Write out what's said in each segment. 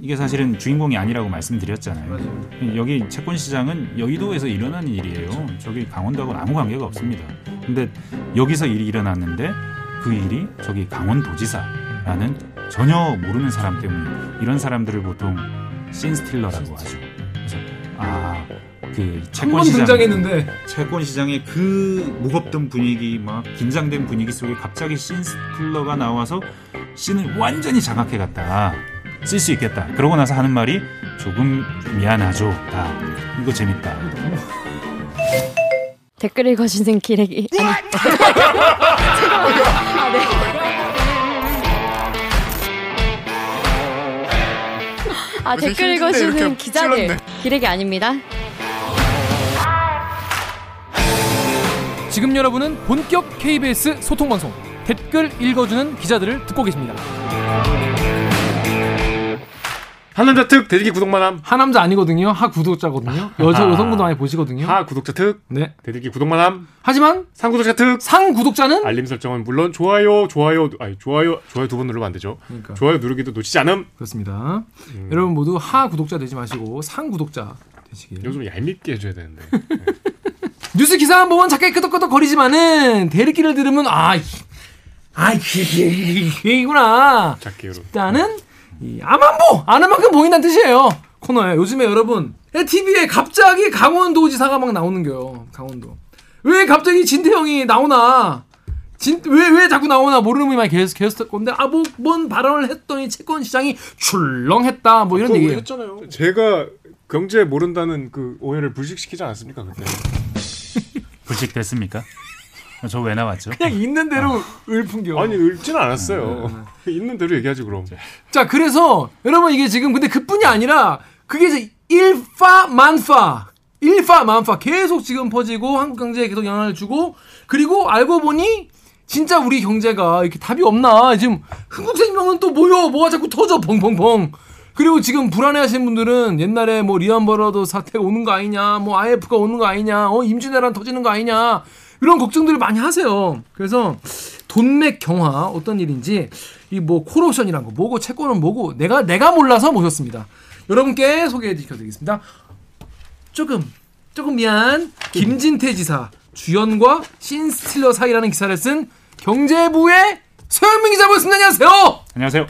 이게 사실은 주인공이 아니라고 말씀드렸잖아요. 여기 채권 시장은 여의도에서 일어나는 일이에요. 저기 강원도하고는 아무 관계가 없습니다. 근데 여기서 일이 일어났는데 그 일이 저기 강원도지사라는 전혀 모르는 사람 때문에 이런 사람들을 보통 씬스틸러라고 하죠. 그래서 아. 그 채권 시장 등장했는데 채권 시장의 그 무겁던 분위기 막 긴장된 분위기 속에 갑자기 씬스틸러가 나와서 씬을 완전히 장악해 갔다. 쓸 수 있겠다. 그러고 나서 하는 말이 조금 미안하죠. 다 이거 재밌다. 댓글 읽어주는 기레기 아니 아, 네. 아 댓글 힘든데 읽어주는 이렇게 기자들 찔렀네. 기레기 아닙니다. 지금 여러분은 본격 KBS 소통 방송 댓글 읽어주는 기자들을 듣고 계십니다. 한 남자 특 대리기 구독만함. 하 남자 아니거든요. 하 구독자거든요. 여자 여성분도 많이 보시거든요. 하 구독자 특 네. 대리기 구독만함. 하지만 상 구독자 특 상 구독자는 알림 설정은 물론 좋아요 좋아요 아니 좋아요 좋아요 두 번 누르면 안 되죠. 그러니까. 좋아요 누르기도 놓치지 않음. 그렇습니다. 여러분 모두 하 구독자 되지 마시고 상 구독자 되시길. 좀 얄밉게 해줘야 되는데. 뉴스 기사 한번 잠깐 끄덕끄덕 거리지만은 대리기를 들으면 아, 이- 아, 이게 얘기구나. 작게 여러분. 일단은 이 암안보 아는 만큼 보인다는 뜻이에요. 코너에 요즘에 여러분 TV에 갑자기 강원도지사가 막 나오는 거요. 강원도 왜 갑자기 진태형이 나오나? 진왜 왜 자꾸 나오나 모르는 분이 많이 계속 계속 건데 아뭐 뭔 발언을 했더니 채권 시장이 출렁했다 뭐 이런 얘기. 했잖아요. 제가 경제 모른다는 그 오해를 불식시키지 않았습니까 그때? 불식됐습니까? 저 왜 나왔죠? 그냥 있는 대로 을풍겨. 아니 읽지는 않았어요. 있는 대로 얘기하지 그럼. 자, 그래서 여러분 이게 지금 근데 그뿐이 아니라 그게 이제 일파 만파 일파 만파 계속 지금 퍼지고 한국 경제에 계속 영향을 주고 그리고 알고 보니 진짜 우리 경제가 이렇게 답이 없나? 지금 흥국생명은 또 뭐요? 뭐가 자꾸 터져? 펑펑펑. 그리고 지금 불안해하시는 분들은 옛날에 뭐 리안 버러드 사태가 오는 거 아니냐 뭐 IMF가 오는 거 아니냐 어? 임진왜란 터지는 거 아니냐 이런 걱정들을 많이 하세요 그래서 돈맥 경화 어떤 일인지 이 뭐 콜옵션이란 거 뭐고 채권은 뭐고 내가 내가 몰라서 모셨습니다. 여러분께 소개해 드리겠습니다. 조금 조금 미안 김진태 지사 주연과 신스틸러 사이라는 기사를 쓴 경제부의 서영민 기자 모셨습니다. 안녕하세요. 안녕하세요.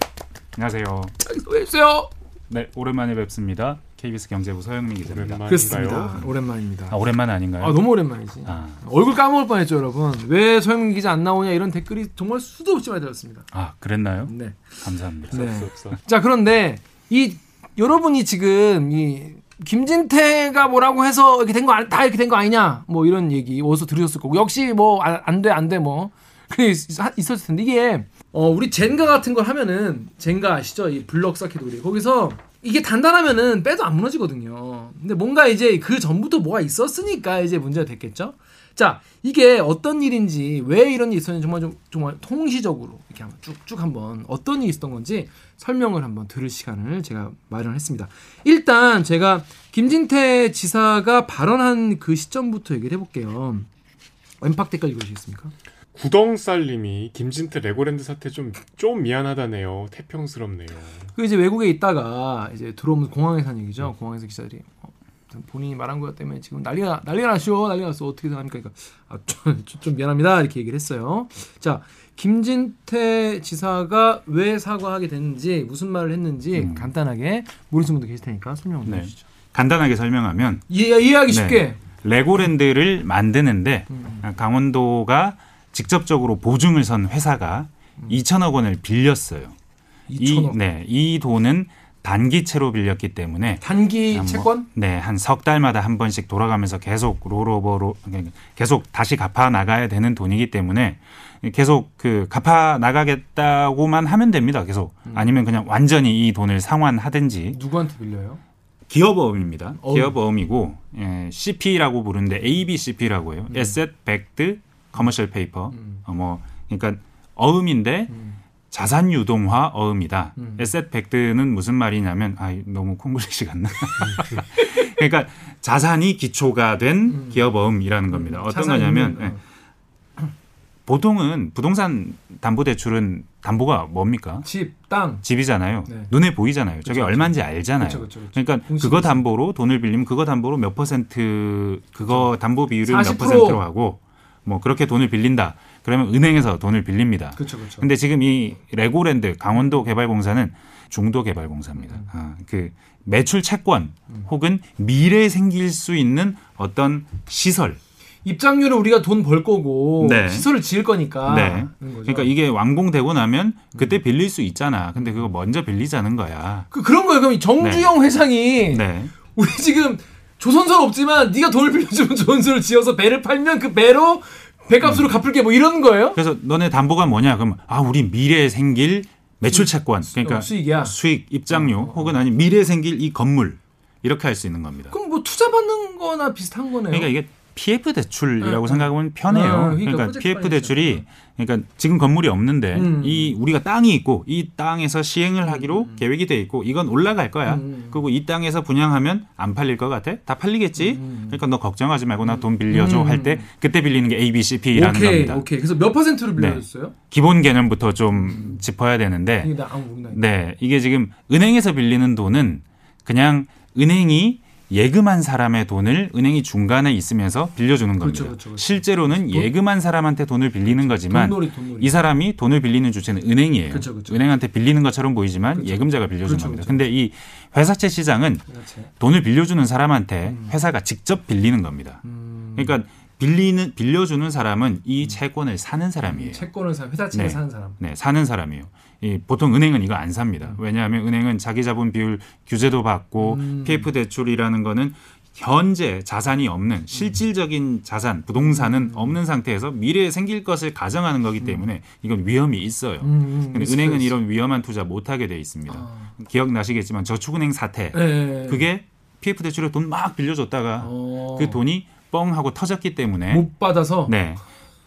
안녕하세요. 소개해 주세요. 네, 오랜만에 뵙습니다. KBS 경제부 서영민 기자입니다. 그렇습니다. 오랜만입니다. 아, 오랜만 아닌가요? 아 너무 오랜만이지. 아. 얼굴 까먹을 뻔했죠, 여러분. 왜 서영민 기자 안 나오냐 이런 댓글이 정말 수도 없이 많이 들었습니다. 아, 그랬나요? 네. 감사합니다. 네. 없어. 자 그런데 이 여러분이 지금 이 김진태가 뭐라고 해서 이렇게 된 거 다 이렇게 된 거 아니냐 뭐 이런 얘기 어디서 들으셨을 거고 역시 뭐 안 돼 안 돼 뭐 그게 있- 있었을 텐데 이게 어 우리 젠가 같은 걸 하면은 젠가 아시죠 이 블럭 쌓기돌이 거기서 이게 단단하면은 빼도 안 무너지거든요 근데 뭔가 이제 그 전부터 뭐가 있었으니까 이제 문제가 됐겠죠 자 이게 어떤 일인지 왜 이런 일이 있었는지 정말 좀 정말 통시적으로 이렇게 한번 쭉쭉 한번 어떤 일이 있었던 건지 설명을 한번 들을 시간을 제가 마련했습니다. 일단 제가 김진태 지사가 발언한 그 시점부터 얘기를 해볼게요. 엠팍 댓글 읽어주시겠습니까? 구덩살님이 김진태 레고랜드 사태 좀 좀 미안하다네요. 태평스럽네요. 그 이제 외국에 있다가 이제 들어오면 공항에서 한 얘기죠. 공항에서 기자들이 어, 본인이 말한 것 때문에 지금 난리가 난리가 났쇼 난리가 났어 어떻게 생각합니까? 그러니까 아, 좀, 미안합니다 이렇게 얘기를 했어요. 자 김진태 지사가 왜 사과하게 됐는지 무슨 말을 했는지 간단하게 모르시는 분도 계실 테니까 설명 좀 네. 해주시죠. 간단하게 설명하면 이해 이해하기 네. 쉽게 레고랜드를 만드는데 음. 강원도가 직접적으로 보증을 선 회사가 2천억 원을 빌렸어요. 이, 2천억 네, 이 돈은 단기채로 빌렸기 때문에 단기 뭐, 채권 네, 한 석 달마다 한 번씩 돌아가면서 계속 롤오버로 계속 다시 갚아 나가야 되는 돈이기 때문에 계속 그 갚아 나가겠다고만 하면 됩니다. 계속 음. 아니면 그냥 완전히 이 돈을 상환하든지 누구한테 빌려요? 기업어음입니다. 어음. 기업어음이고 예, CP라고 부르는데 ABCP라고 해요. Asset Backed Commercial Paper. 음. 어, 뭐 그러니까 어음인데 음. 자산 유동화 어음이다. 음. asset backed는 무슨 말이냐면 아 너무 콩글리시 같나? 그러니까 자산이 기초가 된 음. 기업 어음이라는 겁니다. 어떤 거냐면 예, 보통은 부동산 담보 대출은 담보가 뭡니까? 집, 땅. 집이잖아요. 네. 눈에 보이잖아요. 저게 그쵸, 얼마인지 알잖아요. 그쵸, 그쵸, 그쵸. 그러니까 그거. 담보로 돈을 빌리면 그거 담보로 몇 퍼센트 그거 담보 비율을 몇 40%. 퍼센트로 하고 뭐 그렇게 돈을 빌린다. 그러면 은행에서 돈을 빌립니다. 그렇죠, 그렇죠. 근데 지금 이 레고랜드 강원도 개발공사는 중도 개발공사입니다. 음. 아, 그 매출 채권 혹은 미래에 생길 수 있는 어떤 시설. 입장료를 우리가 돈 벌 거고 네. 시설을 지을 거니까. 네. 그러니까 이게 완공되고 나면 그때 빌릴 수 있잖아. 근데 그거 먼저 빌리자는 거야. 그 그런 거예요. 그럼 이 정주영 회장이 네. 우리 지금 조선소는 없지만 네가 돈을 빌려주면 조선소를 지어서 배를 팔면 그 배로 배값으로 갚을게 뭐 이런 거예요? 그래서 너네 담보가 뭐냐? 그럼 아 우리 미래에 생길 매출 채권 그러니까 어, 수익이야. 수익 입장료 혹은 아니 미래에 생길 이 건물 이렇게 할 수 있는 겁니다. 그럼 뭐 투자 받는 거나 비슷한 거네요. 그러니까 이게 PF 대출이라고 네. 생각하면 편해요. 네, 그러니까 그러니까, PF. 대출이 그러니까 지금 건물이 없는데 음. 이 우리가 땅이 있고 이 땅에서 시행을 하기로 계획이 돼 있고 이건 올라갈 거야. 음. 그리고 이 땅에서 분양하면 안 팔릴 것 같아? 다 팔리겠지. 그러니까 너 걱정하지 말고 나 돈 빌려줘 음. 할때 그때 빌리는 게 A, B, C, P라는 오케이, 겁니다. 오케이. 그래서 몇 퍼센트로 빌려줬어요? 기본 개념부터 좀 짚어야 되는데 이게. 네, 이게 지금 은행에서 빌리는 돈은 그냥 은행이 예금한 사람의 돈을 은행이 중간에 있으면서 빌려주는 겁니다. 그렇죠, 그렇죠, 그렇죠. 실제로는 예금한 사람한테 돈을 빌리는 거지만 돈놀이, 돈놀이. 이 사람이 돈을 빌리는 주체는 은행이에요. 그렇죠, 그렇죠. 은행한테 빌리는 것처럼 보이지만 그렇죠. 예금자가 빌려주는 그렇죠, 겁니다. 그렇죠. 근데 이 회사채 시장은. 돈을 빌려주는 사람한테 회사가 직접 빌리는 겁니다. 음. 그러니까 빌리는 빌려주는 사람은 이 채권을 사는 사람이에요. 채권을 사 회사채를 네. 사는 사람. 네, 사는 사람이에요. 이 보통 은행은 이거 안 음. 삽니다. 왜냐하면 은행은 자기 자본 비율 규제도 받고 음. PF 대출이라는 거는 현재 자산이 없는 실질적인 자산, 부동산은 음. 없는 상태에서 미래에 생길 것을 가정하는 거기 때문에 이건 위험이 있어요. 음, 근데 은행은 수 이런 위험한 투자 못 하게 돼 있습니다. 아. 기억나시겠지만 저축은행 사태 네. 그게 PF 대출에 돈막 빌려줬다가 어. 그 돈이 뻥 하고 터졌기 때문에 못 받아서 네.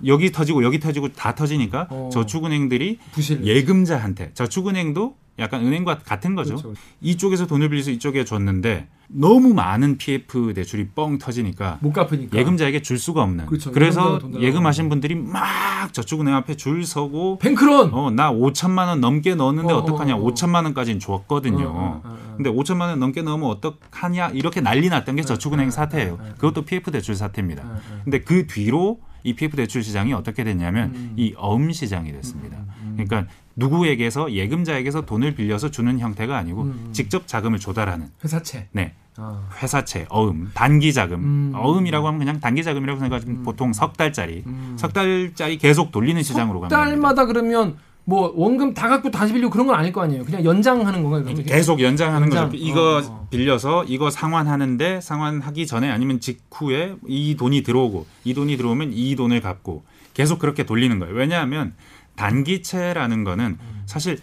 여기 터지고 여기 터지고 다 터지니까 어. 저축은행들이 부실. 예금자한테 저축은행도 약간 은행과 같은 거죠. 그렇죠. 이쪽에서 돈을 빌려서 이쪽에 줬는데 너무 많은 PF 대출이 뻥 터지니까 못 갚으니까. 예금자에게 줄 수가 없는. 그렇죠. 그래서 예금하신 분들이 막 저축은행 앞에 줄 서고 뱅크런. 어, 나 5천만 원 넘게 넣었는데 어, 어, 떡하냐 어, 어. 5천만 원까지는 줬거든요. 어, 어, 어, 어. 근데 5천만 원 넘게 넣으면 어떡하냐 이렇게 난리 났던 게 저축은행 어, 사태예요. 어. 그것도 PF 대출 사태입니다. 근데 그 뒤로 이 PF 대출 시장이 어떻게 됐냐면 음. 이 어음 시장이 됐습니다. 그러니까 누구에게서 예금자에게서 돈을 빌려서 주는 형태가 아니고 음. 직접 자금을 조달하는 회사채. 네. 아. 회사채, 어음, 단기 자금. 음. 어음이라고 하면 그냥 단기 자금이라고 생각하시면 보통 석 달짜리. 음. 석 달짜리 계속 돌리는 시장으로 석 가면 됩니다. 달마다 그러면 뭐 원금 다 갖고 다시 빌리고 그런 건 아닐 거 아니에요. 그냥 연장하는 건가요? 그러면? 계속 연장하는 연장. 거죠. 이거 어, 어. 빌려서 이거 상환하는데 상환하기 전에 아니면 직후에 이 돈이 들어오고 이 돈이 들어오면 이 돈을 갚고 계속 그렇게 돌리는 거예요. 왜냐하면 단기채라는 거는 사실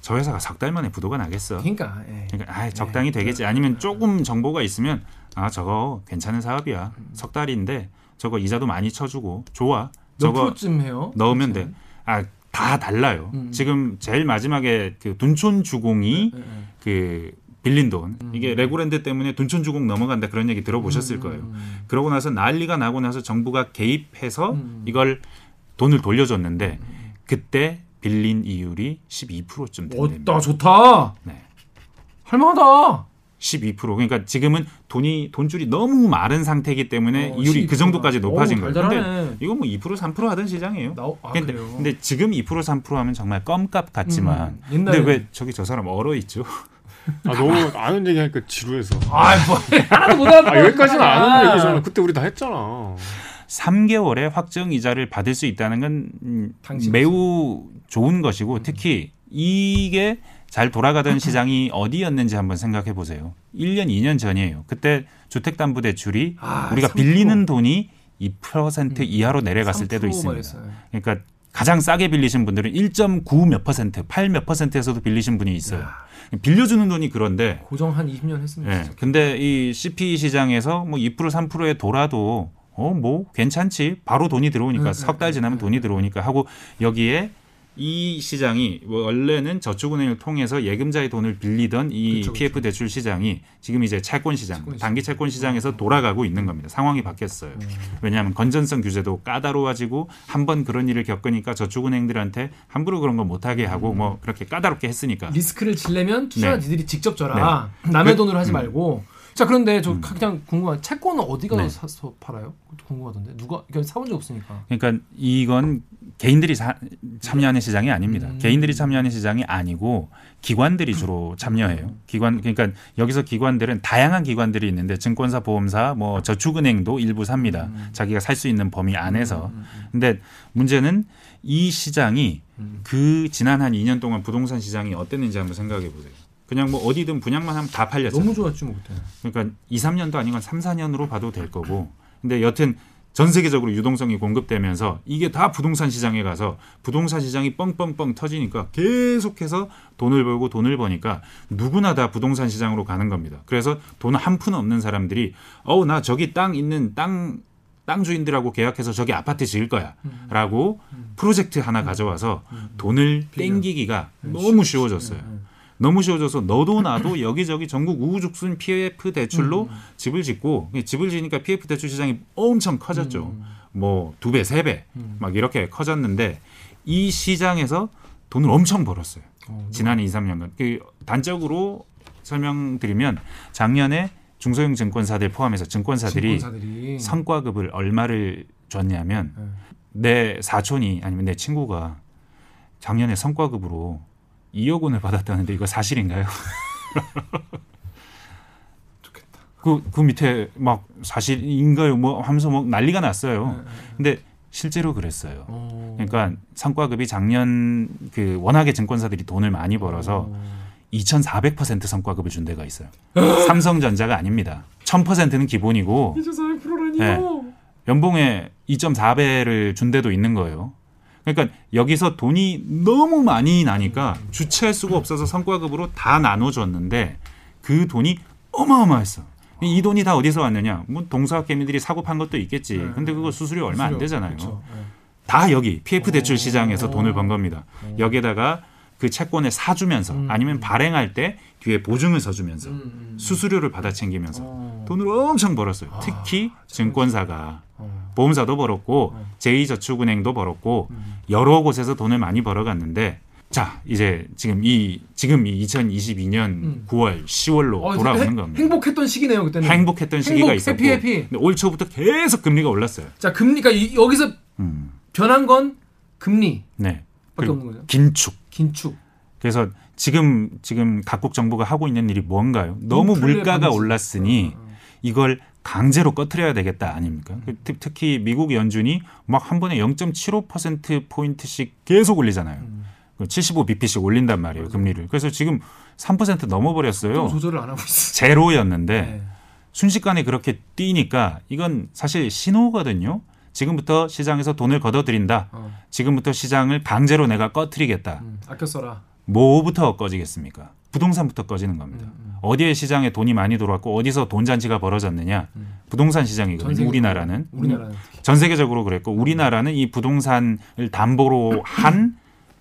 저 회사가 석 달 만에 부도가 나겠어. 그러니까. 예. 그러니까 아, 적당히 되겠지. 아니면 조금 정보가 있으면 아 저거 괜찮은 사업이야. 석 달인데 저거 이자도 많이 쳐주고 좋아. 몇 저거 프로쯤 해요? 넣으면 돼. 아 다 달라요. 음. 지금 제일 마지막에 그 둔촌 주공이 예, 예. 그 빌린 돈 음. 이게 레고랜드 때문에 둔촌 주공 넘어간다 그런 얘기 들어보셨을 거예요. 그러고 나서 난리가 나고 나서 정부가 개입해서 음. 이걸 돈을 돌려줬는데 그때 빌린 이율이 12%쯤 된답니다. 어따 좋다. 네. 할만하다. 12% 그러니까 지금은 돈이 돈줄이 너무 마른 상태이기 때문에 어, 이율이 그 12%가. 정도까지 높아진 거예요. 근데 이거 뭐 2% 3% 하던 시장이에요. 나, 아, 근데, 그래요. 근데 지금 2% 3% 하면 정말 껌값 같지만 음, 옛날에- 근데 왜 저기 저 사람 얼어 있죠? 아 너무 아는 얘기 하니까 지루해서. 아이 뭐 하나도 못 알아듣고 아 여기까지는 아는 아. 얘기잖아. 그때 우리 다 했잖아. 3개월의 확정 이자를 받을 수 있다는 건 음, 매우 좋은 것이고 특히 이게 잘 돌아가던 시장이 어디였는지 한번 생각해 보세요. 1년, 2년 전이에요. 그때 주택담보대출이 아, 우리가 3%. 빌리는 돈이 2% 이하로 내려갔을 때도 3% 있습니다. 말했어요. 그러니까 가장 싸게 빌리신 분들은 1.9 몇 퍼센트, 8 몇 퍼센트에서도 빌리신 분이 있어요. 빌려주는 돈이 그런데 고정 한 20년 했으면 예. 진짜. 근데 이 CP 시장에서 뭐 2% 3%에 돌아도 어 뭐 괜찮지. 바로 돈이 들어오니까 네, 석달 네, 지나면 네, 돈이 네. 들어오니까 하고 여기에 이 시장이 뭐 원래는 저축은행을 통해서 예금자의 돈을 빌리던 이 그쵸, 그쵸. PF 대출 시장이 지금 이제 채권 시장, 채권. 단기 채권 시장에서 돌아가고 있는 겁니다. 상황이 바뀌었어요. 왜냐하면 건전성 규제도 까다로워지고 한 번 그런 일을 겪으니까 저축은행들한테 함부로 그런 거 못하게 하고 뭐 그렇게 까다롭게 했으니까 리스크를 지려면 투자 네. 니들이 직접 져라. 남의 그- 돈으로 하지 음. 말고. 자 그런데 저 그냥 궁금한 채권은 어디 가서 네. 사서 팔아요? 궁금하던데 누가 그러니까 사본 적 없으니까. 그러니까 이건 개인들이 사- 참여하는 시장이 아닙니다. 음. 개인들이 참여하는 시장이 아니고 기관들이 주로 참여해요. 기관 그러니까 여기서 기관들은 다양한 기관들이 있는데 증권사, 보험사, 뭐 저축은행도 일부 삽니다. 음. 자기가 살 수 있는 범위 안에서. 근데 문제는 이 시장이 음. 그 지난 한 2년 동안 부동산 시장이 어땠는지 한번 생각해 보세요. 그냥 뭐 어디든 분양만 하면 다 팔렸잖아요. 너무 좋았지 뭐 그때. 그러니까 2, 3년도 아니고 3, 4년으로 봐도 될 거고. 근데 여튼 전 세계적으로 유동성이 공급되면서 이게 다 부동산 시장에 가서 부동산 시장이 뻥뻥뻥 터지니까 계속해서 돈을 벌고 돈을 버니까 누구나 다 부동산 시장으로 가는 겁니다. 그래서 돈 한 푼 없는 사람들이 어우 나 저기 땅 있는 땅 땅 주인들하고 계약해서 저기 아파트 지을 거야라고 프로젝트 하나 가져와서 돈을 땡기기가 너무 쉬워졌어요. 너무 쉬워져서 너도 나도 여기저기 전국 우후죽순 PF 대출로 집을 짓고 집을 지니까 PF 대출 시장이 엄청 커졌죠. 뭐두 배, 세 배 막 이렇게 커졌는데 이 시장에서 돈을 엄청 벌었어요. 어, 지난 2, 3년간. 그 단적으로 설명드리면 작년에 중소형 증권사들 포함해서 증권사들이 증권사들이 성과급을 얼마를 줬냐면 네. 내 사촌이 아니면 내 친구가 작년에 성과급으로 2억 원을 받았다는데 이거 사실인가요? 좋겠다. 그, 그 밑에 막 사실인가요? 뭐 하면서 뭐 난리가 났어요. 근데 실제로 그랬어요. 어. 그러니까 성과급이 작년 그 워낙에 증권사들이 돈을 많이 벌어서 2,400% 성과급을 준 데가 있어요. 삼성전자가 아닙니다. 1,000%는 기본이고 2.4%라니요. 네. 연봉의 2.4배를 준 데도 있는 거예요. 그러니까 여기서 돈이 너무 많이 나니까 주체할 수가 없어서 성과급으로 다 나눠줬는데 그 돈이 어마어마했어. 이 돈이 다 어디서 왔느냐? 뭐 동서학 개미들이 사고 판 것도 있겠지. 네. 근데 그거 수수료 얼마 안 되잖아요. 그렇죠. 네. 다 여기 PF 대출 오. 시장에서 돈을 번 겁니다. 여기에다가 그 채권을 사주면서 음. 아니면 발행할 때 뒤에 보증을 서주면서 음, 음. 수수료를 받아 챙기면서 어. 돈을 엄청 벌었어요. 아, 특히 증권사가 어. 보험사도 벌었고 어. 제2저축은행도 벌었고 음. 여러 곳에서 돈을 많이 벌어갔는데 자 이제 지금 이 지금 이 2022년 음. 9월 10월로 어, 돌아오는 행- 겁니다. 행복했던 시기네요 그때는. 행복했던 시기가 행복, 있었고 해피, 해피. 올 초부터 계속 금리가 올랐어요. 자 금리가 이- 여기서 음. 변한 건 금리 네. 밖에 없는 거죠. 긴축. 긴축. 그래서 지금 지금 각국 정부가 하고 있는 일이 뭔가요? 너무 인플레 물가가 방지. 올랐으니 어, 어. 이걸 강제로 꺼트려야 되겠다 아닙니까? 그 특- 특히 미국 연준이 막 한 번에 0.75% 포인트씩 계속 올리잖아요. 음. 75bp씩 올린단 말이에요, 금리를. 그래서 지금 3% 넘어버렸어요. 또 조절을 안 하고 있어. 제로였는데 네. 순식간에 그렇게 뛰니까 이건 사실 신호거든요. 지금부터 시장에서 돈을 걷어들인다. 어, 지금부터 시장을 강제로 내가 꺼트리겠다. 음, 아껴 써라. 뭐부터 꺼지겠습니까? 부동산부터 꺼지는 겁니다. 음, 음. 어디에 시장에 돈이 많이 들어왔고 어디서 돈 잔치가 벌어졌느냐? 음. 부동산 전 시장이거든요. 우리나라는 우리나라는 특히. 전 세계적으로 그랬고 우리나라는 이 부동산을 담보로 한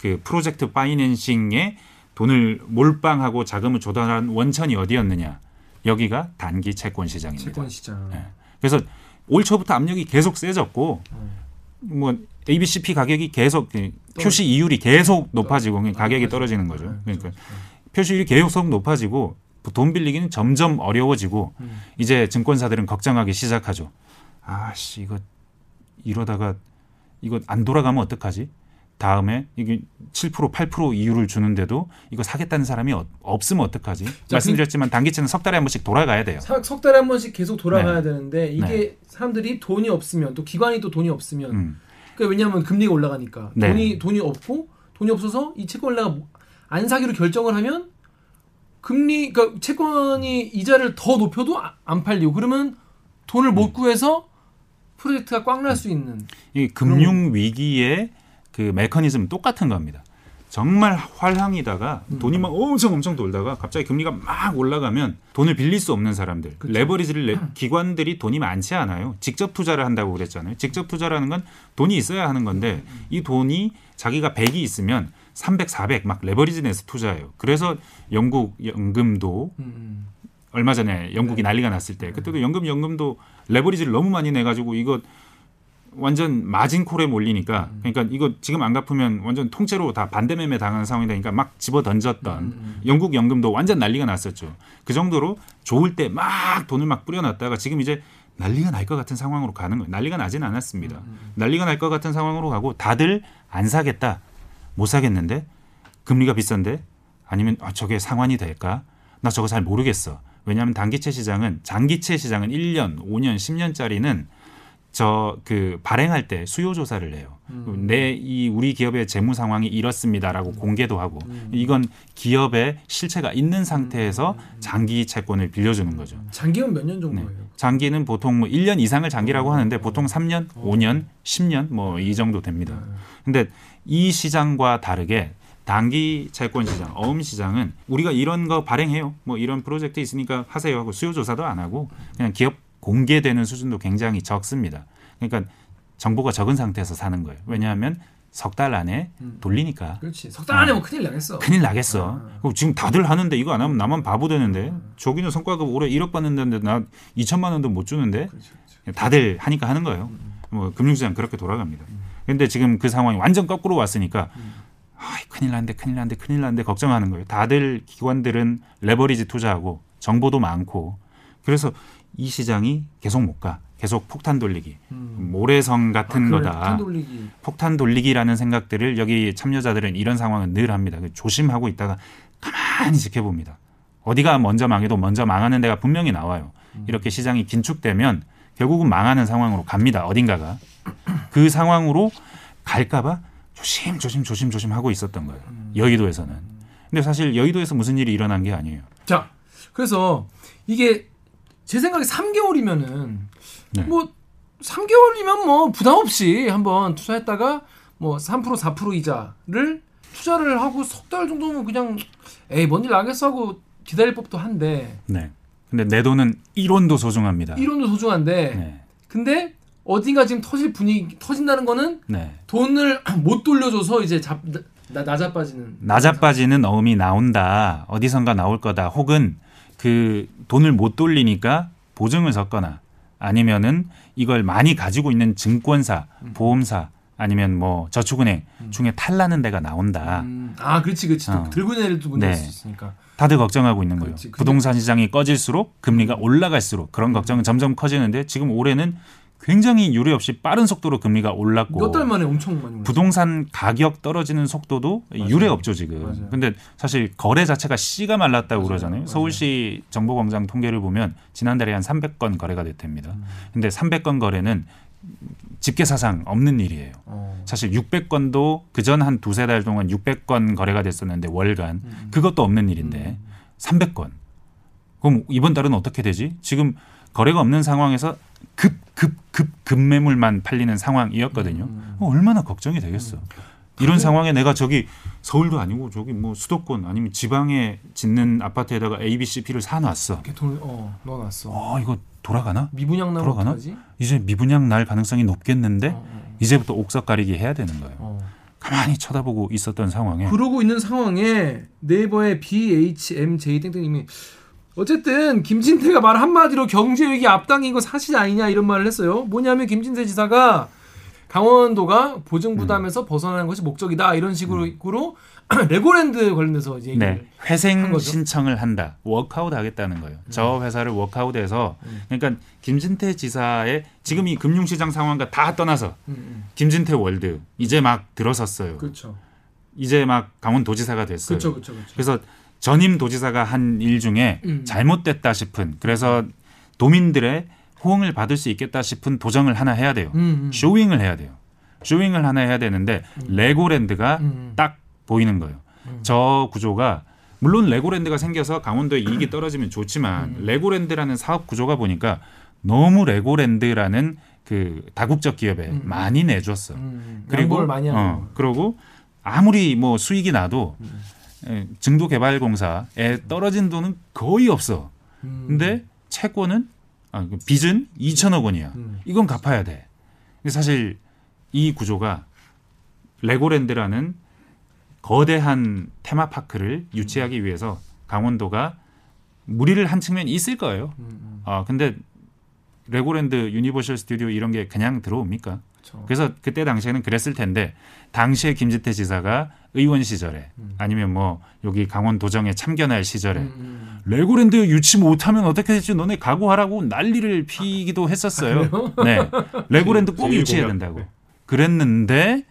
그 프로젝트 파이낸싱에 돈을 몰빵하고 자금을 조달한 원천이 어디였느냐? 여기가 단기 채권 시장입니다. 채권 시장. 네. 그래서 올 초부터 압력이 계속 세졌고 뭐 ABCP 가격이 계속 그 표시 이율이 계속 높아지고 가격이 떨어지는 거죠. 네, 그러니까 그렇죠. 표시율이 계속 높아지고 돈 빌리기는 점점 어려워지고 음. 이제 증권사들은 걱정하기 시작하죠. 아씨 이거 이러다가 이거 안 돌아가면 어떡하지? 다음에 이게 7% 8% 이율을 주는데도 이거 사겠다는 사람이 어- 없으면 어떡하지? 말씀드렸지만 단기채는 석 달에 한 번씩 돌아가야 돼요. 사- 석 달에 한 번씩 계속 돌아가야 네. 되는데 이게 네. 사람들이 돈이 없으면 또 기관이 또 돈이 없으면 음. 그러니까 왜냐하면 금리가 올라가니까 네. 돈이 돈이 없고 돈이 없어서 이 채권을 내가 안 사기로 결정을 하면 금리 그러니까 채권이 이자를 더 높여도 아- 안 팔리고 그러면 돈을 못 구해서 프로젝트가 꽉 날 수 있는 이 금융 위기의 그 메커니즘 똑같은 겁니다. 정말 활황이다가 돈이 막 엄청 엄청 돌다가 갑자기 금리가 막 올라가면 돈을 빌릴 수 없는 사람들 레버리지를 내, 기관들이 돈이 많지 않아요. 직접 투자를 한다고 그랬잖아요. 직접 투자라는 건 돈이 있어야 하는 건데 이 돈이 자기가 100이 있으면 300, 400 막 레버리지 내서 투자해요 그래서 영국 연금도 음. 얼마 전에 영국이 난리가 났을 때 그때도 연금 연금도 레버리지를 너무 많이 내 가지고 이거 완전 마진콜에 몰리니까 그러니까 이거 지금 안 갚으면 완전 통째로 다 반대 매매 당하는 상황이 되니까 막 집어 던졌던 영국 연금도 완전 난리가 났었죠. 그 정도로 좋을 때 막 돈을 막 뿌려놨다가 지금 이제 난리가 날 것 같은 상황으로 가는 거예요. 난리가 나진 않았습니다. 난리가 날 것 같은 상황으로 가고 다들 안 사겠다. 못 사겠는데 금리가 비싼데 아니면 아, 저게 상환이 될까? 나 저거 잘 모르겠어. 왜냐하면 단기채 시장은 장기채 시장은 1년, 5년, 10년짜리는 저 그 발행할 때 수요 조사를 해요. 내이 우리 기업의 재무 상황이 이렇습니다라고 공개도 하고 이건 기업의 실체가 있는 상태에서 장기 채권을 빌려주는 거죠. 장기는 몇 년 정도예요? 장기는 보통 뭐 1년 이상을 장기라고 하는데 보통 3년, 5년, 10년 뭐 이 정도 됩니다. 근데 이 시장과 다르게 단기 채권 시장, 어음 시장은 우리가 이런 거 발행해요. 뭐 이런 프로젝트 있으니까 하세요 하고 수요 조사도 안 하고 그냥 기업 공개되는 수준도 굉장히 적습니다. 그러니까 정보가 적은 상태에서 사는 거예요. 왜냐하면 석 달 안에 돌리니까 그렇지. 석 달 안에 뭐 큰일 나겠어. 큰일 나겠어. 그럼 지금 다들 하는데 이거 안 하면 나만 바보 되는데. 저기는 성과급 올해 1억 받는다는데 나 2천만 원도 못 주는데. 다들 하니까 하는 거예요. 뭐 금융시장 그렇게 돌아갑니다. 근데 지금 그 상황이 완전 거꾸로 왔으니까 아, 큰일 난데 큰일 난데 큰일 난데 걱정하는 거예요. 다들 기관들은 레버리지 투자하고 정보도 많고 그래서 이 시장이 계속 못 가. 계속 폭탄 돌리기. 모래성 같은 아. 거다. 폭탄 돌리기. 폭탄 돌리기라는 생각들을 여기 참여자들은 이런 상황은 늘 합니다. 그 조심하고 있다가 가만히 지켜봅니다. 어디가 먼저 망해도 먼저 망하는 데가 분명히 나와요. 이렇게 시장이 긴축되면 결국은 망하는 상황으로 갑니다. 어딘가가. 그 상황으로 갈까봐 조심 조심 조심 조심 하고 있었던 거예요. 여의도에서는. 근데 사실 여의도에서 무슨 일이 일어난 게 아니에요. 자, 그래서 이게 제 생각에 3개월이면은 네. 뭐 3개월이면 뭐 부담 없이 한번 투자했다가 뭐 3% 4% 이자를 투자를 하고 석 달 정도면 그냥 에이 뭔 일 나겠어 하고 기다릴 법도 한데 네. 근데 내 돈은 1원도 소중합니다. 1원도 소중한데 네. 근데 어딘가 지금 터질 분위기 터진다는 거는 네. 돈을 못 돌려줘서 이제 잡 나, 나자빠지는 나자빠지는 어음이 나온다. 어디선가 나올 거다. 혹은 그 돈을 못 돌리니까 보증을 섰거나 아니면은 이걸 많이 가지고 있는 증권사, 보험사 아니면 뭐 저축은행 중에 탈나는 데가 나온다. 음, 아 그렇지 그렇지 또 어. 들고 내릴 또 문제 네. 수 있으니까 다들 걱정하고 있는 거예요. 그렇지. 근데- 부동산 시장이 꺼질수록 금리가 올라갈수록 그런 걱정은 점점 커지는데 지금 올해는 굉장히 유례 없이 빠른 속도로 금리가 올랐고 몇 달 만에 엄청 많이 올랐어. 부동산 가격 떨어지는 속도도 유례 없죠 지금. 맞아요. 근데 사실 거래 자체가 씨가 말랐다고 맞아요. 그러잖아요. 맞아요. 서울시 정보광장 통계를 보면 지난달에 한 300건 거래가 됐답니다. 음. 근데 300건 거래는 집계 사상 없는 일이에요. 어. 사실 600건도 그전 한 두세 달 동안 600건 거래가 됐었는데 월간 음. 그것도 없는 일인데 300건. 그럼 이번 달은 어떻게 되지? 지금 거래가 없는 상황에서 급 급 급 급매물만 팔리는 상황이었거든요. 음. 어, 얼마나 걱정이 되겠어. 이런 상황에 내가 저기 서울도 아니고 저기 뭐 수도권 아니면 지방에 짓는 아파트에다가 A, B, C, P를 사놨어. 이렇게 돈을 어 넣어놨어. 어 이거 돌아가나? 미분양 나면 돌아가나? 어떡하지? 이제 미분양 날 가능성이 높겠는데 어, 어, 이제부터 옥석 가리기 해야 되는 거예요. 어. 가만히 쳐다보고 있었던 상황에 그러고 있는 상황에 네이버의 BHMJ 땡땡님이 어쨌든 김진태가 말 한마디로 경제 위기 앞당긴 거 사실 아니냐 이런 말을 했어요. 뭐냐면 김진태 지사가 강원도가 보증 부담에서 음. 벗어나는 것이 목적이다 이런 식으로 으로 레고랜드 관련해서 이제 네, 회생? 음. 신청을 한다. 워크아웃 하겠다는 거예요. 저 회사를 워크아웃해서 그러니까 김진태 지사의 지금 이 금융시장 상황과 다 떠나서 음, 음. 김진태 월드 이제 막 들어섰어요. 그렇죠. 이제 막 강원도지사가 됐어요. 그렇죠. 그렇죠. 그렇죠. 그래서 전임 도지사가 한 일 중에 음. 잘못됐다 싶은 그래서 도민들의 호응을 받을 수 있겠다 싶은 도정을 하나 해야 돼요. 음, 음. 쇼윙을 해야 돼요. 쇼윙을 하나 해야 되는데 레고랜드가 음. 딱 보이는 거예요. 음. 저 구조가 물론 레고랜드가 생겨서 강원도에 이익이 떨어지면 좋지만 음. 레고랜드라는 사업 구조가 보니까 너무 레고랜드라는 그 다국적 기업에 음. 많이 내줬어. 음. 그리고 많이. 어, 그러고 아무리 뭐 수익이 나도 음. 에, 증도개발공사에 떨어진 돈은 거의 없어. 음. 근데 채권은 아, 그 빚은 2천억 원이야. 음. 이건 갚아야 돼. 근데 사실 이 구조가 레고랜드라는 거대한 테마파크를 유치하기 위해서 강원도가 무리를 한 측면이 있을 거예요. 음, 아 근데 레고랜드 유니버셜 스튜디오 이런 게 그냥 들어옵니까? 그렇죠. 그래서 그때 당시에는 그랬을 텐데 당시에 김진태 지사가 의원 시절에 아니면 뭐 여기 강원 도정에 참견할 시절에 음, 음. 레고랜드 유치 못하면 어떻게 될지 너네 각오하라고 난리를 피기도 했었어요. 네, 레고랜드 꼭 제1 유치해야. 된다고. 네. 그랬는데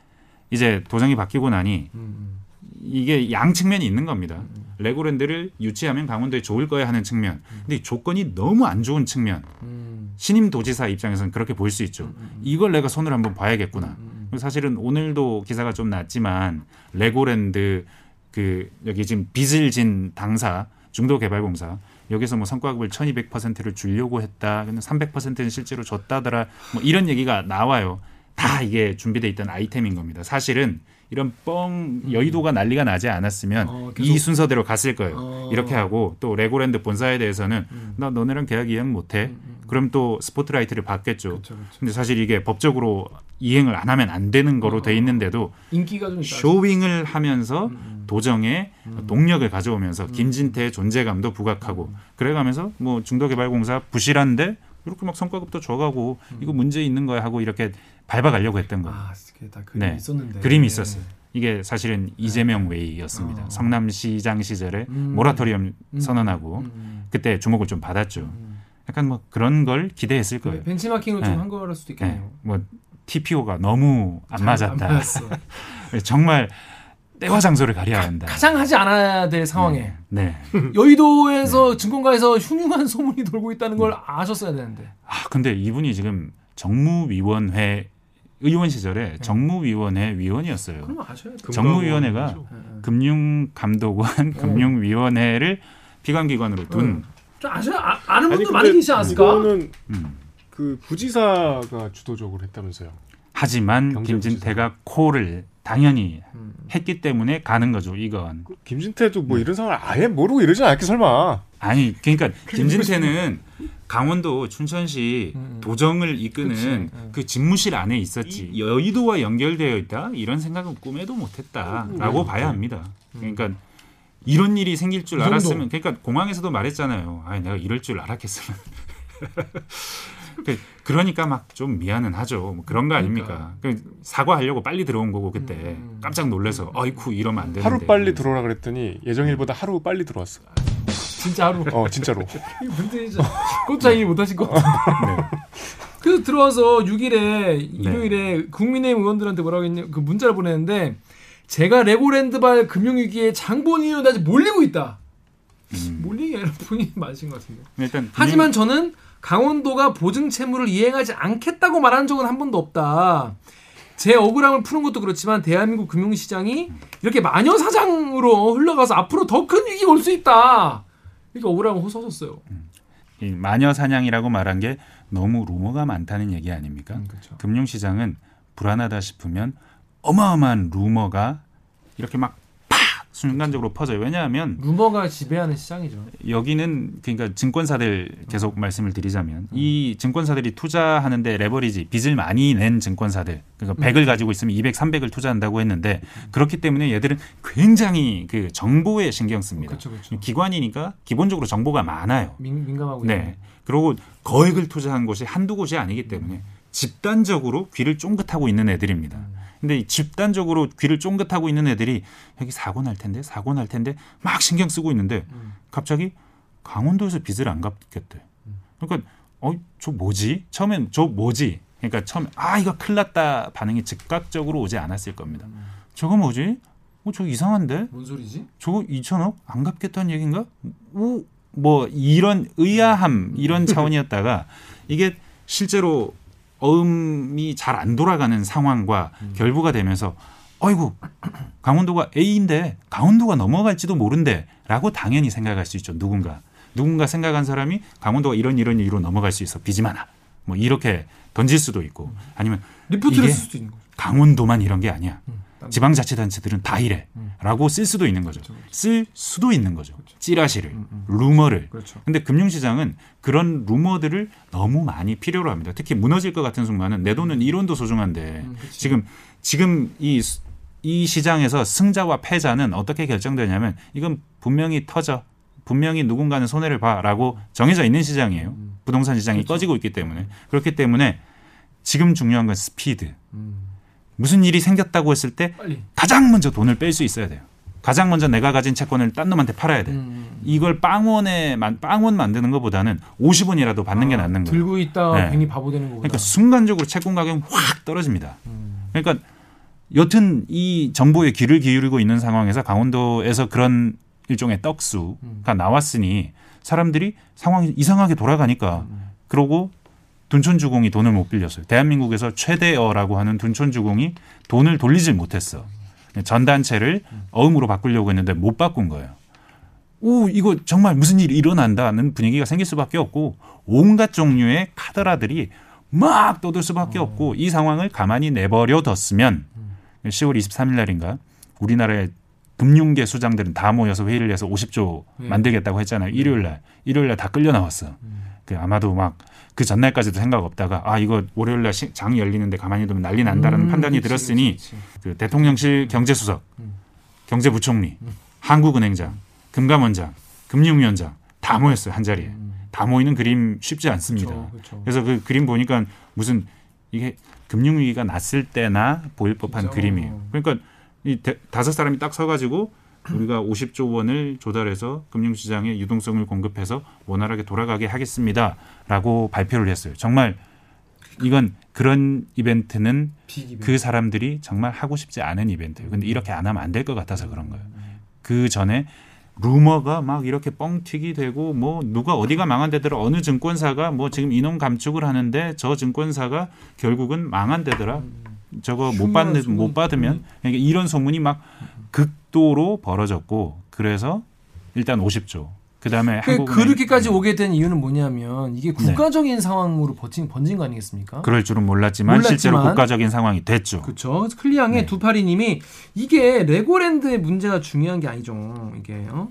이제 도정이 바뀌고 나니 음, 이게 양 측면이 있는 겁니다. 레고랜드를 유치하면 강원도에 좋을 거야 하는 측면. 근데 이 조건이 너무 안 좋은 측면. 음. 신임 도지사 입장에서는 그렇게 보일 수 있죠. 이걸 내가 손을 한번 봐야겠구나. 음, 사실은 오늘도 기사가 좀 났지만 레고랜드 그 여기 지금 빚을 진 당사 중도개발공사 여기서 뭐 성과급을 1200%를 주려고 했다. 근데 300%는 실제로 줬다더라. 뭐 이런 얘기가 나와요. 다 이게 준비돼 있던 아이템인 겁니다. 사실은 이런 뻥 여의도가 난리가 나지 않았으면 어, 이 순서대로 갔을 거예요. 어. 이렇게 하고 또 레고랜드 본사에 대해서는 나 너네랑 계약 이행 못해. 그럼 또 스포트라이트를 받겠죠. 그렇죠, 그렇죠. 근데 사실 이게 법적으로 이행을 안 하면 안 되는 거로 돼 있는데도 인기가 좀. showing을 하면서 음, 도정에 동력을 가져오면서 김진태의 존재감도 부각하고 음. 그래가면서 뭐 중도개발공사 부실한데 이렇게 막 성과급도 줘가고 이거 문제 있는 거야 하고 이렇게 밟아가려고 했던 거예요. 음. 아, 그림이 네. 있었는데. 그림이 있었어요. 이게 사실은 이재명 way였습니다. 어. 성남시장 시절에 음. 모라토리엄 음. 선언하고 음. 그때 주목을 좀 받았죠. 음. 약간 뭐 그런 걸 기대했을 그래, 거예요. 벤치마킹을 네. 좀한 거일 수도 네. 있겠네요. 뭐 TPO가 너무 안잘 맞았다. 안. 정말 때와 장소를 가려야 한다. 가장 하지 않아야 될 상황에 네. 여의도에서 증권가에서 흉흉한 소문이 돌고 있다는 걸 아셨어야 되는데. 아 근데 이분이 지금 정무위원회 의원 시절에 정무위원회 위원이었어요. 그럼 아셔야 돼. 정무위원회가 금감원이죠. 금융감독원 금융위원회를 피감기관으로 둔좀 아셔 아, 아는 분도 많이 계시지 않았을까? 이거는 음. 그 부지사가 주도적으로 했다면서요. 하지만. 김진태가 콜을 당연히 음. 했기 때문에 가는 거죠. 이건 그 김진태도 뭐 이런 상황을 아예 모르고 이러진 않겠 설마. 아니 그러니까 김진태는 강원도 춘천시 음. 도정을 이끄는 그치. 음. 그 집무실 안에 있었지 여의도와 연결되어 있다 이런 생각은 꿈에도 못했다라고 음. 봐야 합니다. 그러니까 이런 일이 생길 줄 이. 알았으면 그러니까 공항에서도 말했잖아요. 아 내가 이럴 줄 알았겠으면. 그- 그러니까 막 좀 미안은 하죠. 뭐 그런 거 아닙니까? 그 사과하려고 빨리 들어온 거고 그때 음. 깜짝 놀래서 아이쿠 이러면 안 되는데. 하루 빨리 들어오라 그랬더니 예정일보다 하루 빨리 들어왔어. 진짜 하루. 어 진짜로. 이 분들이 진짜 그것도 잘 이해 못하실 것 같아. 그래서 들어와서 6일에 일요일에 국민의힘 의원들한테 뭐라고 했냐 그 문자를 보냈는데 제가 레고랜드발 금융위기에 장본인한테 몰리고 있다. 음. 몰리기 아니라 본인이 맞으신 것 같은데. 일단 하지만 저는 강원도가 보증 채무를 이행하지 않겠다고 말한 적은 한 번도 없다. 제 억울함을 푸는 것도 그렇지만 대한민국 금융시장이 이렇게 마녀 사장으로 흘러가서 앞으로 더 큰 위기가 올수 있다. 이렇게 억울함을 호소하셨어요. 이 마녀 사냥이라고 말한 게 너무 루머가 많다는 얘기 아닙니까? 그렇죠. 금융 시장은 불안하다 싶으면 어마어마한 루머가 이렇게 막팍 순간적으로 퍼져요. 왜냐하면 루머가 지배하는 시장이죠. 여기는 그러니까 증권사들 계속 말씀을 드리자면 이 증권사들이 투자하는데 레버리지 빚을 많이 낸 증권사들 그러니까 100을 가지고 있으면 200, 300을 투자한다고 했는데 그렇기 때문에 얘들은 굉장히 그 정보에 신경 씁니다. 그렇죠, 그렇죠. 기관이니까 기본적으로 정보가 많아요. 민, 민감하고 네. 그리고 거액을 투자한 곳이 한두 곳이 아니기 때문에 집단적으로 귀를 쫑긋하고 있는 애들입니다. 근데 이 집단적으로 귀를 쫑긋하고 있는 애들이 여기 사고 날 텐데 사고 날 텐데 막 신경 쓰고 있는데 갑자기 강원도에서 빚을 안 갚겠대. 그러니까 어저 뭐지? 처음엔 저 뭐지? 그러니까 처음 아 이거 큰일 났다 반응이 즉각적으로 오지 않았을 겁니다. 저거 뭐지? 어 저 이상한데? 뭔 소리지? 저거 2천억 안 갚겠다는 얘기인가? 오, 뭐 이런 의아함 이런 차원이었다가 이게 실제로 어음이 잘 안 돌아가는 상황과 결부가 되면서 어이구 강원도가 A인데 강원도가 넘어갈지도 모른대라고 당연히 생각할 수 있죠 누군가. 누군가 생각한 사람이 강원도가 이런 이런 이유로 넘어갈 수 있어 많아. 뭐 이렇게 던질 수도 있고 아니면 리포트를 쓸 수도 있는 거죠. 강원도만 이런 게 아니야. 음, 지방자치단체들은 다 이래라고 쓸 수도 있는 거죠. 쓸 수도 있는 거죠. 찌라시를, 루머를. 그렇죠. 근데 금융시장은 그런 루머들을 너무 많이 필요로 합니다. 특히 무너질 것 같은 순간은 내 돈은 1원도 소중한데 음. 지금 지금 이, 수- 이 시장에서 승자와 패자는 어떻게 결정되냐면 이건 분명히 터져. 분명히 누군가는 손해를 봐라고 정해져 있는 시장이에요. 음. 부동산 시장이 그렇죠. 꺼지고 있기 때문에. 그렇기 때문에 지금 중요한 건 스피드. 음. 무슨 일이 생겼다고 했을 때 빨리. 가장 먼저 돈을 뺄 수 있어야 돼요. 가장 먼저 내가 가진 채권을 딴 놈한테 팔아야 돼. 음. 이걸 빵원에 만- 빵원 만드는 것보다는 50원이라도 받는 게 아, 낫는 거예요. 들고 있다 네. 괜히 바보 되는 거보다. 그러니까 순간적으로 채권 가격이 확 떨어집니다. 음. 그러니까 여튼 이 정보에 귀를 기울이고 있는 상황에서 강원도에서 그런 일종의 떡수가 음. 나왔으니 사람들이 상황이 이상하게 돌아가니까 그러고 둔촌주공이 돈을 못 빌렸어요. 대한민국에서 최대어라고 하는 둔촌주공이 돈을 돌리질 못했어. 전단체를 어음으로 바꾸려고 했는데 못 바꾼 거예요. 오, 이거 정말 무슨 일이 일어난다는 분위기가 생길 수밖에 없고 온갖 종류의 카더라들이 막 떠들 수밖에 없고 이 상황을 가만히 내버려 뒀으면 10월 23일 날인가 우리나라의 금융계 수장들은 다 모여서 회의를 해서 50조 네. 만들겠다고 했잖아요. 일요일 날. 일요일 날 다 끌려 나왔어. 그 아마도 막 그 전날까지도 생각 없다가 아 이거 월요일 날장 열리는데 가만히 두면 난리 난다라는 음, 판단이 그치, 들었으니 그치. 그 대통령실 경제수석, 음. 경제부총리, 한국은행장, 금감원장, 금융위원장 다 모였어요 한 자리에. 다 모이는 그림 쉽지 않습니다. 음. 그렇죠. 그래서 그 그림 보니까 무슨 이게 금융위기가 났을 때나 보일 법한 진짜. 그림이에요. 그러니까 이 대- 다섯 사람이 딱 서가지고 우리가 50조 원을 조달해서 금융시장에 유동성을 공급해서 원활하게 돌아가게 하겠습니다라고 발표를 했어요. 정말 이건 그런 이벤트는 비기벤. 그 사람들이 정말 하고 싶지 않은 이벤트예요. 근데 이렇게 안 하면 안 될 것 같아서 그런 거예요. 그 전에 루머가 막 이렇게 뻥튀기 되고 뭐 누가 어디가 망한 데더라 어느 증권사가 뭐 지금 인원 감축을 하는데 저 증권사가 결국은 망한 데더라 저거 못 받는 소문. 못 받으면 그러니까 이런 소문이 막 극도로 벌어졌고 그래서 일단 50조 그다음에 그, 한국 그렇게까지 오게 된 이유는 뭐냐면 이게 국가적인 상황으로 번진, 번진 거 아니겠습니까? 네. 그럴 줄은 몰랐지만, 몰랐지만 실제로 국가적인 상황이 됐죠. 그렇죠. 클리앙의 네. 두파리님이 이게 레고랜드의 문제가 중요한 게 아니죠. 이게 어?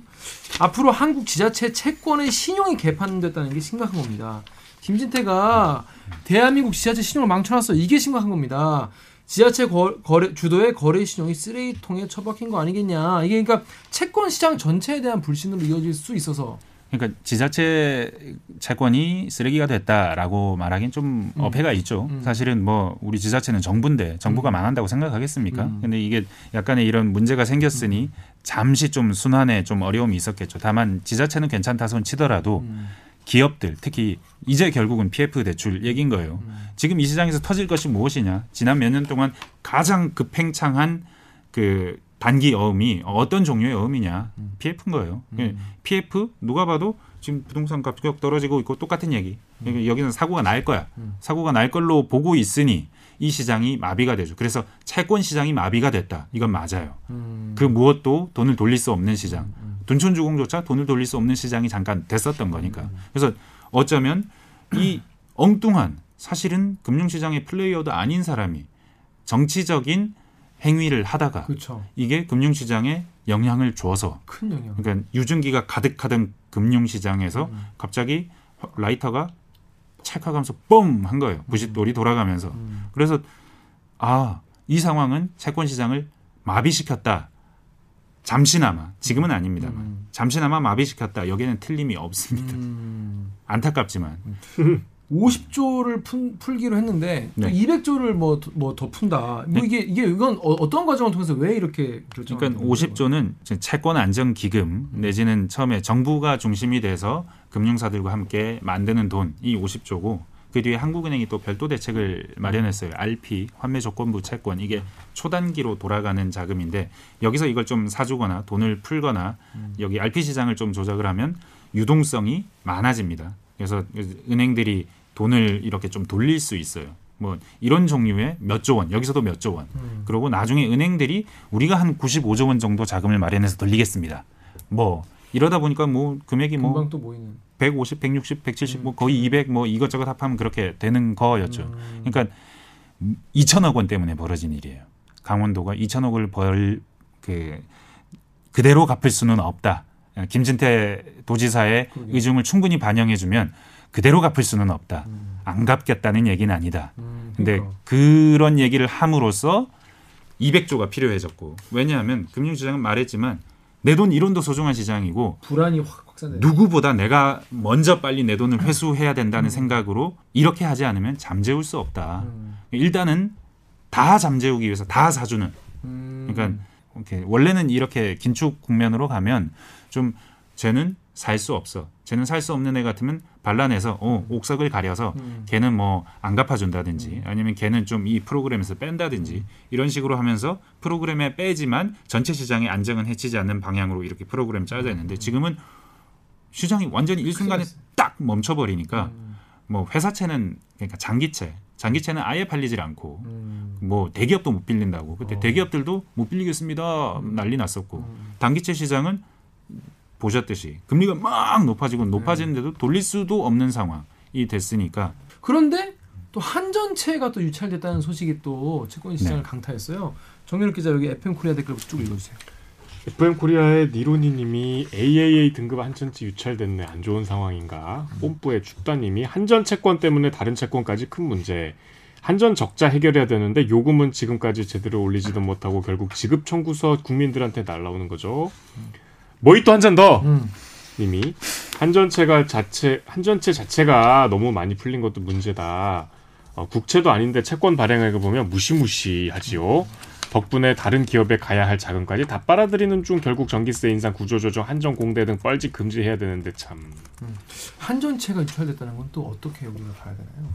앞으로 한국 지자체 채권의 신용이 개판됐다는 게 심각한 겁니다. 김진태가 대한민국 지자체 신용을 망쳐놨어. 이게 심각한 겁니다. 지자체 거, 래 주도의 거래 신용이 쓰레기통에 처박힌 거 아니겠냐. 이게 그러니까 채권 시장 전체에 대한 불신으로 이어질 수 있어서 그러니까 지자체 채권이 쓰레기가 됐다라고 말하기는 좀 음. 어폐가 있죠. 음. 사실은 뭐 우리 지자체는 정부인데 정부가 망한다고 생각하겠습니까? 음. 근데 이게 약간의 이런 문제가 생겼으니 잠시 좀 순환에 좀 어려움이 있었겠죠. 다만 지자체는 괜찮다 손 치더라도 음. 기업들 특히 이제 결국은 PF 대출 얘기인 거예요. 음. 지금 이 시장에서 터질 것이 무엇이냐? 지난 몇 년 동안 가장 급팽창한 그 단기 어음이 어떤 종류의 어음이냐? PF인 거예요. 음. PF 누가 봐도 지금 부동산 가격 떨어지고 있고 똑같은 얘기. 그러니까 여기는 사고가 날 거야. 음. 사고가 날 걸로 보고 있으니 이 시장이 마비가 되죠. 그래서 채권 시장이 마비가 됐다. 이건 맞아요. 음. 그 무엇도 돈을 돌릴 수 없는 시장. 둔촌 주공조차 돈을 돌릴 수 없는 시장이 잠깐 됐었던 거니까. 그래서 어쩌면 이 엉뚱한 사실은 금융시장의 플레이어도 아닌 사람이 정치적인 행위를 하다가 그렇죠. 이게 금융시장에 영향을 줘서 큰 영향. 그러니까 유증기가 가득하던 금융시장에서 음. 갑자기 라이터가 찰칵하면서 뻥 한 거예요. 부싯돌이 돌아가면서. 음. 그래서 아, 이 상황은 채권 시장을 마비시켰다. 잠시나마 지금은 아닙니다만 음. 잠시나마 마비시켰다. 여기는 틀림이 없습니다. 음. 안타깝지만 50조를 푼, 풀기로 했는데 또 네. 200조를 뭐 뭐 더 푼다. 뭐 이게 이게 이건 어, 떤 과정을 통해서 왜 이렇게 결정? 그러니까 50조는 채권 안정 기금 내지는 처음에 정부가 중심이 돼서 금융사들과 함께 만드는 돈 이 50조고 그 뒤에 한국은행이 또 별도 대책을 마련했어요. RP 환매 조건부 채권 이게 초단기로 돌아가는 자금인데 여기서 이걸 좀 사주거나 돈을 풀거나 여기 RP 시장을 좀 조작을 하면 유동성이 많아집니다. 그래서 은행들이 돈을 이렇게 좀 돌릴 수 있어요. 뭐 이런 종류의 몇 조 원, 여기서도 몇 조 원. 음. 그리고 나중에 은행들이 우리가 한 95조 원 정도 자금을 마련해서 돌리겠습니다. 뭐 이러다 보니까 뭐 금액이 뭐 금방 또 모이는. 150, 160, 170, 뭐 거의 200 뭐 이것저것 합하면 그렇게 되는 거였죠. 음. 그러니까 2천억 원 때문에 벌어진 일이에요. 강원도가 2천억을 벌 그 그대로 갚을 수는 없다. 김진태 도지사의 그러게요. 의중을 충분히 반영해 주면 그대로 갚을 수는 없다. 안 갚겠다는 얘기는 아니다. 음, 근데 그러니까. 그런 얘기를 함으로써 200조가 필요해졌고 왜냐하면 금융시장은 말했지만 내돈 이론도 소중한 시장이고 불안이 확. 누구보다 내가 먼저 빨리 내 돈을 회수해야 된다는 생각으로 이렇게 하지 않으면 잠재울 수 없다. 음. 일단은 다 잠재우기 위해서 다 사주는. 음. 그러니까 이렇게 원래는 이렇게 긴축 국면으로 가면 좀 쟤는 살 수 없어. 쟤는 살 수 없는 애 같으면 반란해서 어, 옥석을 가려서 음. 걔는 뭐 안 갚아준다든지 아니면 걔는 좀 이 프로그램에서 뺀다든지 이런 식으로 하면서 프로그램에 빼지만 전체 시장의 안정은 해치지 않는 방향으로 이렇게 프로그램 짜져 있는데 지금은 시장이 완전히 일순간에 딱 멈춰버리니까 음. 뭐 회사채는 그러니까 장기채 장기채는 아예 팔리질 않고 음. 뭐 대기업도 못 빌린다고 그때 어. 대기업들도 못 빌리겠습니다 난리 났었고 음. 단기채 시장은 보셨듯이 금리가 막 높아지고 높아지는데도 돌릴 수도 없는 상황이 됐으니까 그런데 또 한전채가 또 유찰됐다는 소식이 또 채권 시장을 네. 강타했어요. 정윤욱 기자 여기 FM 코리아 댓글 쭉 읽어주세요. FM 코리아의 니로니 님이 AAA 등급 한전채 유찰됐네 안 좋은 상황인가? 뽐뿌의 죽다님이 한전 채권 때문에 다른 채권까지 큰 문제. 한전 적자 해결해야 되는데 요금은 지금까지 제대로 올리지도 못하고 결국 지급 청구서 국민들한테 날라오는 거죠. 뭐이 또 한 잔 더. 음. 님이 한전채가 자체 한전채 자체가 너무 많이 풀린 것도 문제다. 어, 국채도 아닌데 채권 발행액을 보면 무시무시하지요. 덕분에 다른 기업에 가야 할 자금까지 다 빨아들이는 중 결국 전기세 인상, 구조조정, 한전 공대 등 뻘짓 금지해야 되는데 참. 한전채가 유찰됐다는 건 또 어떻게 우리가 봐야 되나요?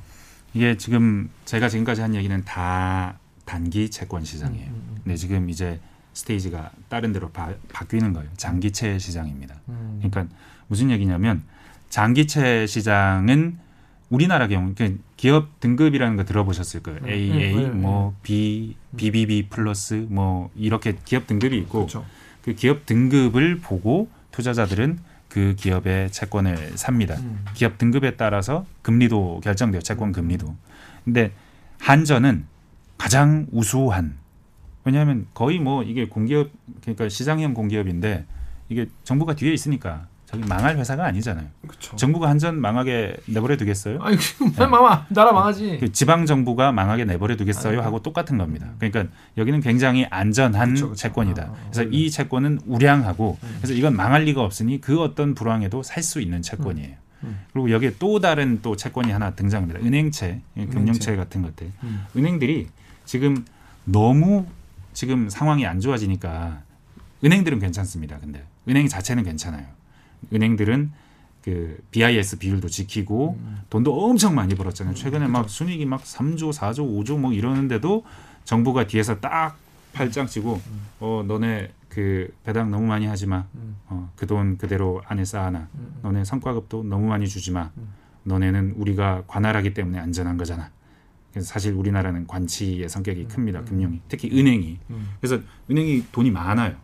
이게 지금 제가 지금까지 한 얘기는 다 단기 채권 시장이에요. 음, 음, 근데 지금 이제 스테이지가 다른 데로 바, 바뀌는 거예요. 장기채 시장입니다. 음. 그러니까 무슨 얘기냐면 장기채 시장은 우리나라 경우 그 기업 등급이라는 거 들어보셨을 거예요. 네, AA, 네, 네, 뭐 B, BBB 플러스 뭐 이렇게 기업 등급이 있고 그렇죠. 그 기업 등급을 보고 투자자들은 그 기업의 채권을 삽니다. 음. 기업 등급에 따라서 금리도 결정돼요. 채권 금리도. 근데 한전은 가장 우수한 왜냐하면 거의 뭐 이게 공기업 그러니까 시장형 공기업인데 이게 정부가 뒤에 있으니까 저기 망할 회사가 아니잖아요. 그렇죠. 정부가 한 전 망하게 내버려 두겠어요? 아니 지금 마마 나라 망하지. 그 지방 정부가 망하게 내버려 두겠어요? 하고 똑같은 겁니다. 그러니까 여기는 굉장히 안전한 그쵸, 그쵸. 채권이다. 아, 아, 그래서 원래. 이 채권은 우량하고 그래서 이건 망할 리가 없으니 그 어떤 불황에도 살 수 있는 채권이에요. 음. 그리고 여기에 또 다른 또 채권이 하나 등장합니다. 은행채, 금융채 같은 것들. 음. 은행들이 지금 너무 지금 상황이 안 좋아지니까 은행들은 괜찮습니다. 근데 은행 자체는 괜찮아요. 은행들은 그 BIS 비율도 지키고 돈도 엄청 많이 벌었잖아요. 최근에 막 순이익이 막 3조, 4조, 5조 뭐 이러는데도 정부가 뒤에서 딱 팔짱 치고 어 너네 그 배당 너무 많이 하지 마. 음. 어, 그 돈 그대로 안에 쌓아놔. 음. 너네 성과급도 너무 많이 주지 마. 음. 너네는 우리가 관할하기 때문에 안전한 거잖아. 그래서 사실 우리나라는 관치의 성격이 큽니다. 금융이 특히 은행이. 음. 그래서 은행이 돈이 많아요.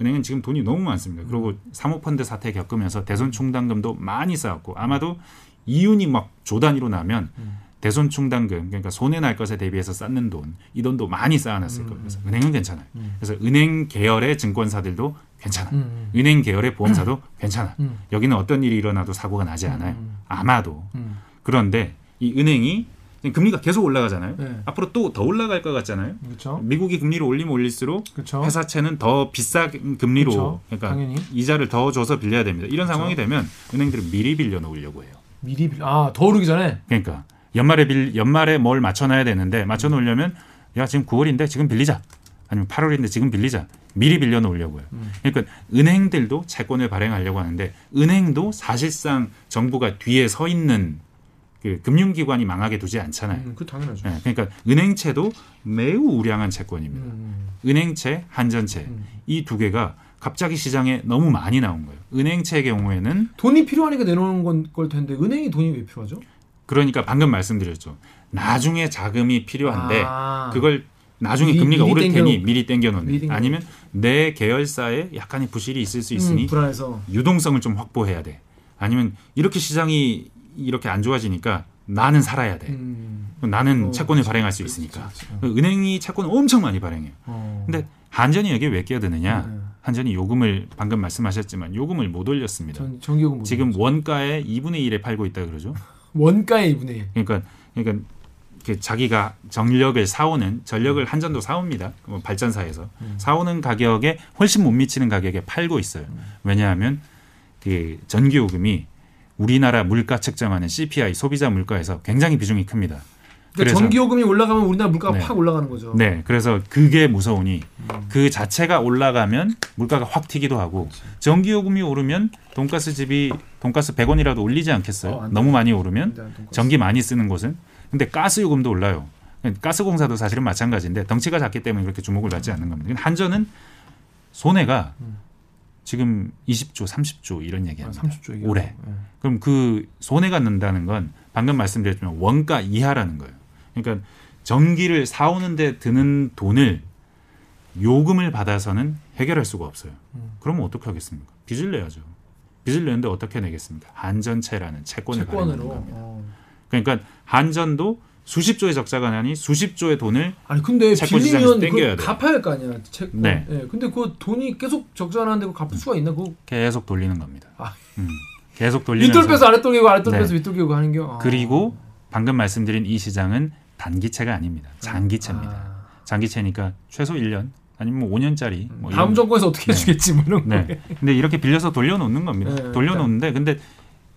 음. 은행은 지금 돈이 너무 많습니다. 그리고 사모펀드 사태 겪으면서 대손 충당금도 많이 쌓았고 아마도 이윤이 막 조 단위로 나면 음. 대손 충당금 그러니까 손해 날 것에 대비해서 쌓는 돈 이 돈도 많이 쌓아놨을 거예요. 그래서 은행은 괜찮아요. 음. 그래서 은행 계열의 증권사들도 괜찮아. 음. 은행 계열의 보험사도 괜찮아. 음. 여기는 어떤 일이 일어나도 사고가 나지 않아요. 음. 아마도. 음. 그런데 이 은행이 지 금 금리가 계속 올라가잖아요. 네. 앞으로 또 더 올라갈 것 같잖아요. 그렇죠. 미국이 금리를 올리면 올릴수록 그렇죠. 회사채는 더 비싼 금리로 그쵸. 그러니까 당연히. 이자를 더 줘서 빌려야 됩니다. 이런 그쵸. 상황이 되면 은행들은 미리 빌려 놓으려고 해요. 미리 빌- 아, 더 오르기 전에. 그러니까 연말에 빌 연말에 뭘 맞춰 놔야 되는데 맞춰 놓으려면 야 지금 9월인데 지금 빌리자. 아니면 8월인데 지금 빌리자. 미리 빌려 놓으려고요. 음. 그러니까 은행들도 채권을 발행하려고 하는데 은행도 사실상 정부가 뒤에 서 있는 그 금융기관이 망하게 두지 않잖아요. 음, 그 당연하죠. 예, 그러니까 은행채도 매우 우량한 채권입니다. 음. 은행채, 한전채 음. 이두 개가 갑자기 시장에 너무 많이 나온 거예요. 은행채의 경우에는 돈이 필요하니까 내놓는 건, 걸 텐데 은행이 돈이 왜 필요하죠? 그러니까 방금 말씀드렸죠. 나중에 자금이 필요한데 아. 그걸 나중에 미리- 금리가 미리 오를 땡겨 테니 놓- 미리 땡겨놓는 아니면 내 계열사에 약간의 부실이 있을 수 있으니 음. 유동성을 좀 확보해야 돼. 아니면 이렇게 시장이 이렇게 안 좋아지니까 나는 살아야 돼. 음. 나는 어, 채권을 그치, 발행할 수 있으니까. 그치, 그치. 은행이 채권을 엄청 많이 발행해요. 어. 근데 한전이 여기에 왜 끼어드느냐? 네. 한전이 요금을 방금 말씀하셨지만 요금을 못 올렸습니다. 전 전기요금 못 지금 올렸죠. 원가의 2분의 1에 팔고 있다 그러죠. 원가의 2분의 1. 그러니까 그러니까 그 자기가 전력을 사오는 전력을 한전도 사옵니다. 뭐 발전사에서 사오는 가격에 훨씬 못 미치는 가격에 팔고 있어요. 왜냐하면 그 전기요금이 우리나라 물가 측정하는 CPI 소비자 물가에서 굉장히 비중이 큽니다. 그러니까 전기요금이 올라가면 우리나라 물가가 네. 확 올라가는 거죠. 네, 그래서 그게 무서우니 그 자체가 올라가면 물가가 확 튀기도 하고 전기요금이 오르면 돈가스 집이 돈가스 100원이라도 올리지 않겠어요? 어, 안 너무 많이 오르면. 전기 많이 쓰는 곳은 근데 가스 요금도 올라요. 가스공사도 사실은 마찬가지인데 덩치가 작기 때문에 그렇게 주목을 받지 않는 겁니다. 한전은 손해가 지금 20조, 30조 이런 음. 아, 얘기합니다. 30조 얘기. 올해. 그럼 그 손해가 난다는 건 방금 말씀드렸지만 원가 이하라는 거예요. 그러니까 전기를 사오는데 드는 돈을 요금을 받아서는 해결할 수가 없어요. 음. 그러면 어떻게 하겠습니까? 빚을 내야죠. 빚을 내는데 어떻게 내겠습니까? 한전채라는 채권을 채권으로. 겁니다. 어. 그러니까 한전도 수십 조의 적자가 나니 수십 조의 돈을 아니 근데 빌리면 그. 갚아야 할 거 아니야 채권. 네. 예. 근데 그 돈이 계속 적자 나는데 그거 갚을 수가 있나? 그거 계속 돌리는 겁니다. 아. 음, 계속 돌리면서 윗돌 빼서 아랫돌 개고 아랫돌 네. 빼서 윗돌 개고 하는 게. 아. 그리고 방금 말씀드린 이 시장은 단기채가 아닙니다. 장기채입니다. 아. 장기채니까 최소 1년 아니면 뭐 5년짜리 뭐 다음 정권에서 어떻게 네. 해주겠지 뭐 이런 거. 네. 근데 이렇게 빌려서 돌려놓는 겁니다. 네, 돌려놓는데 근데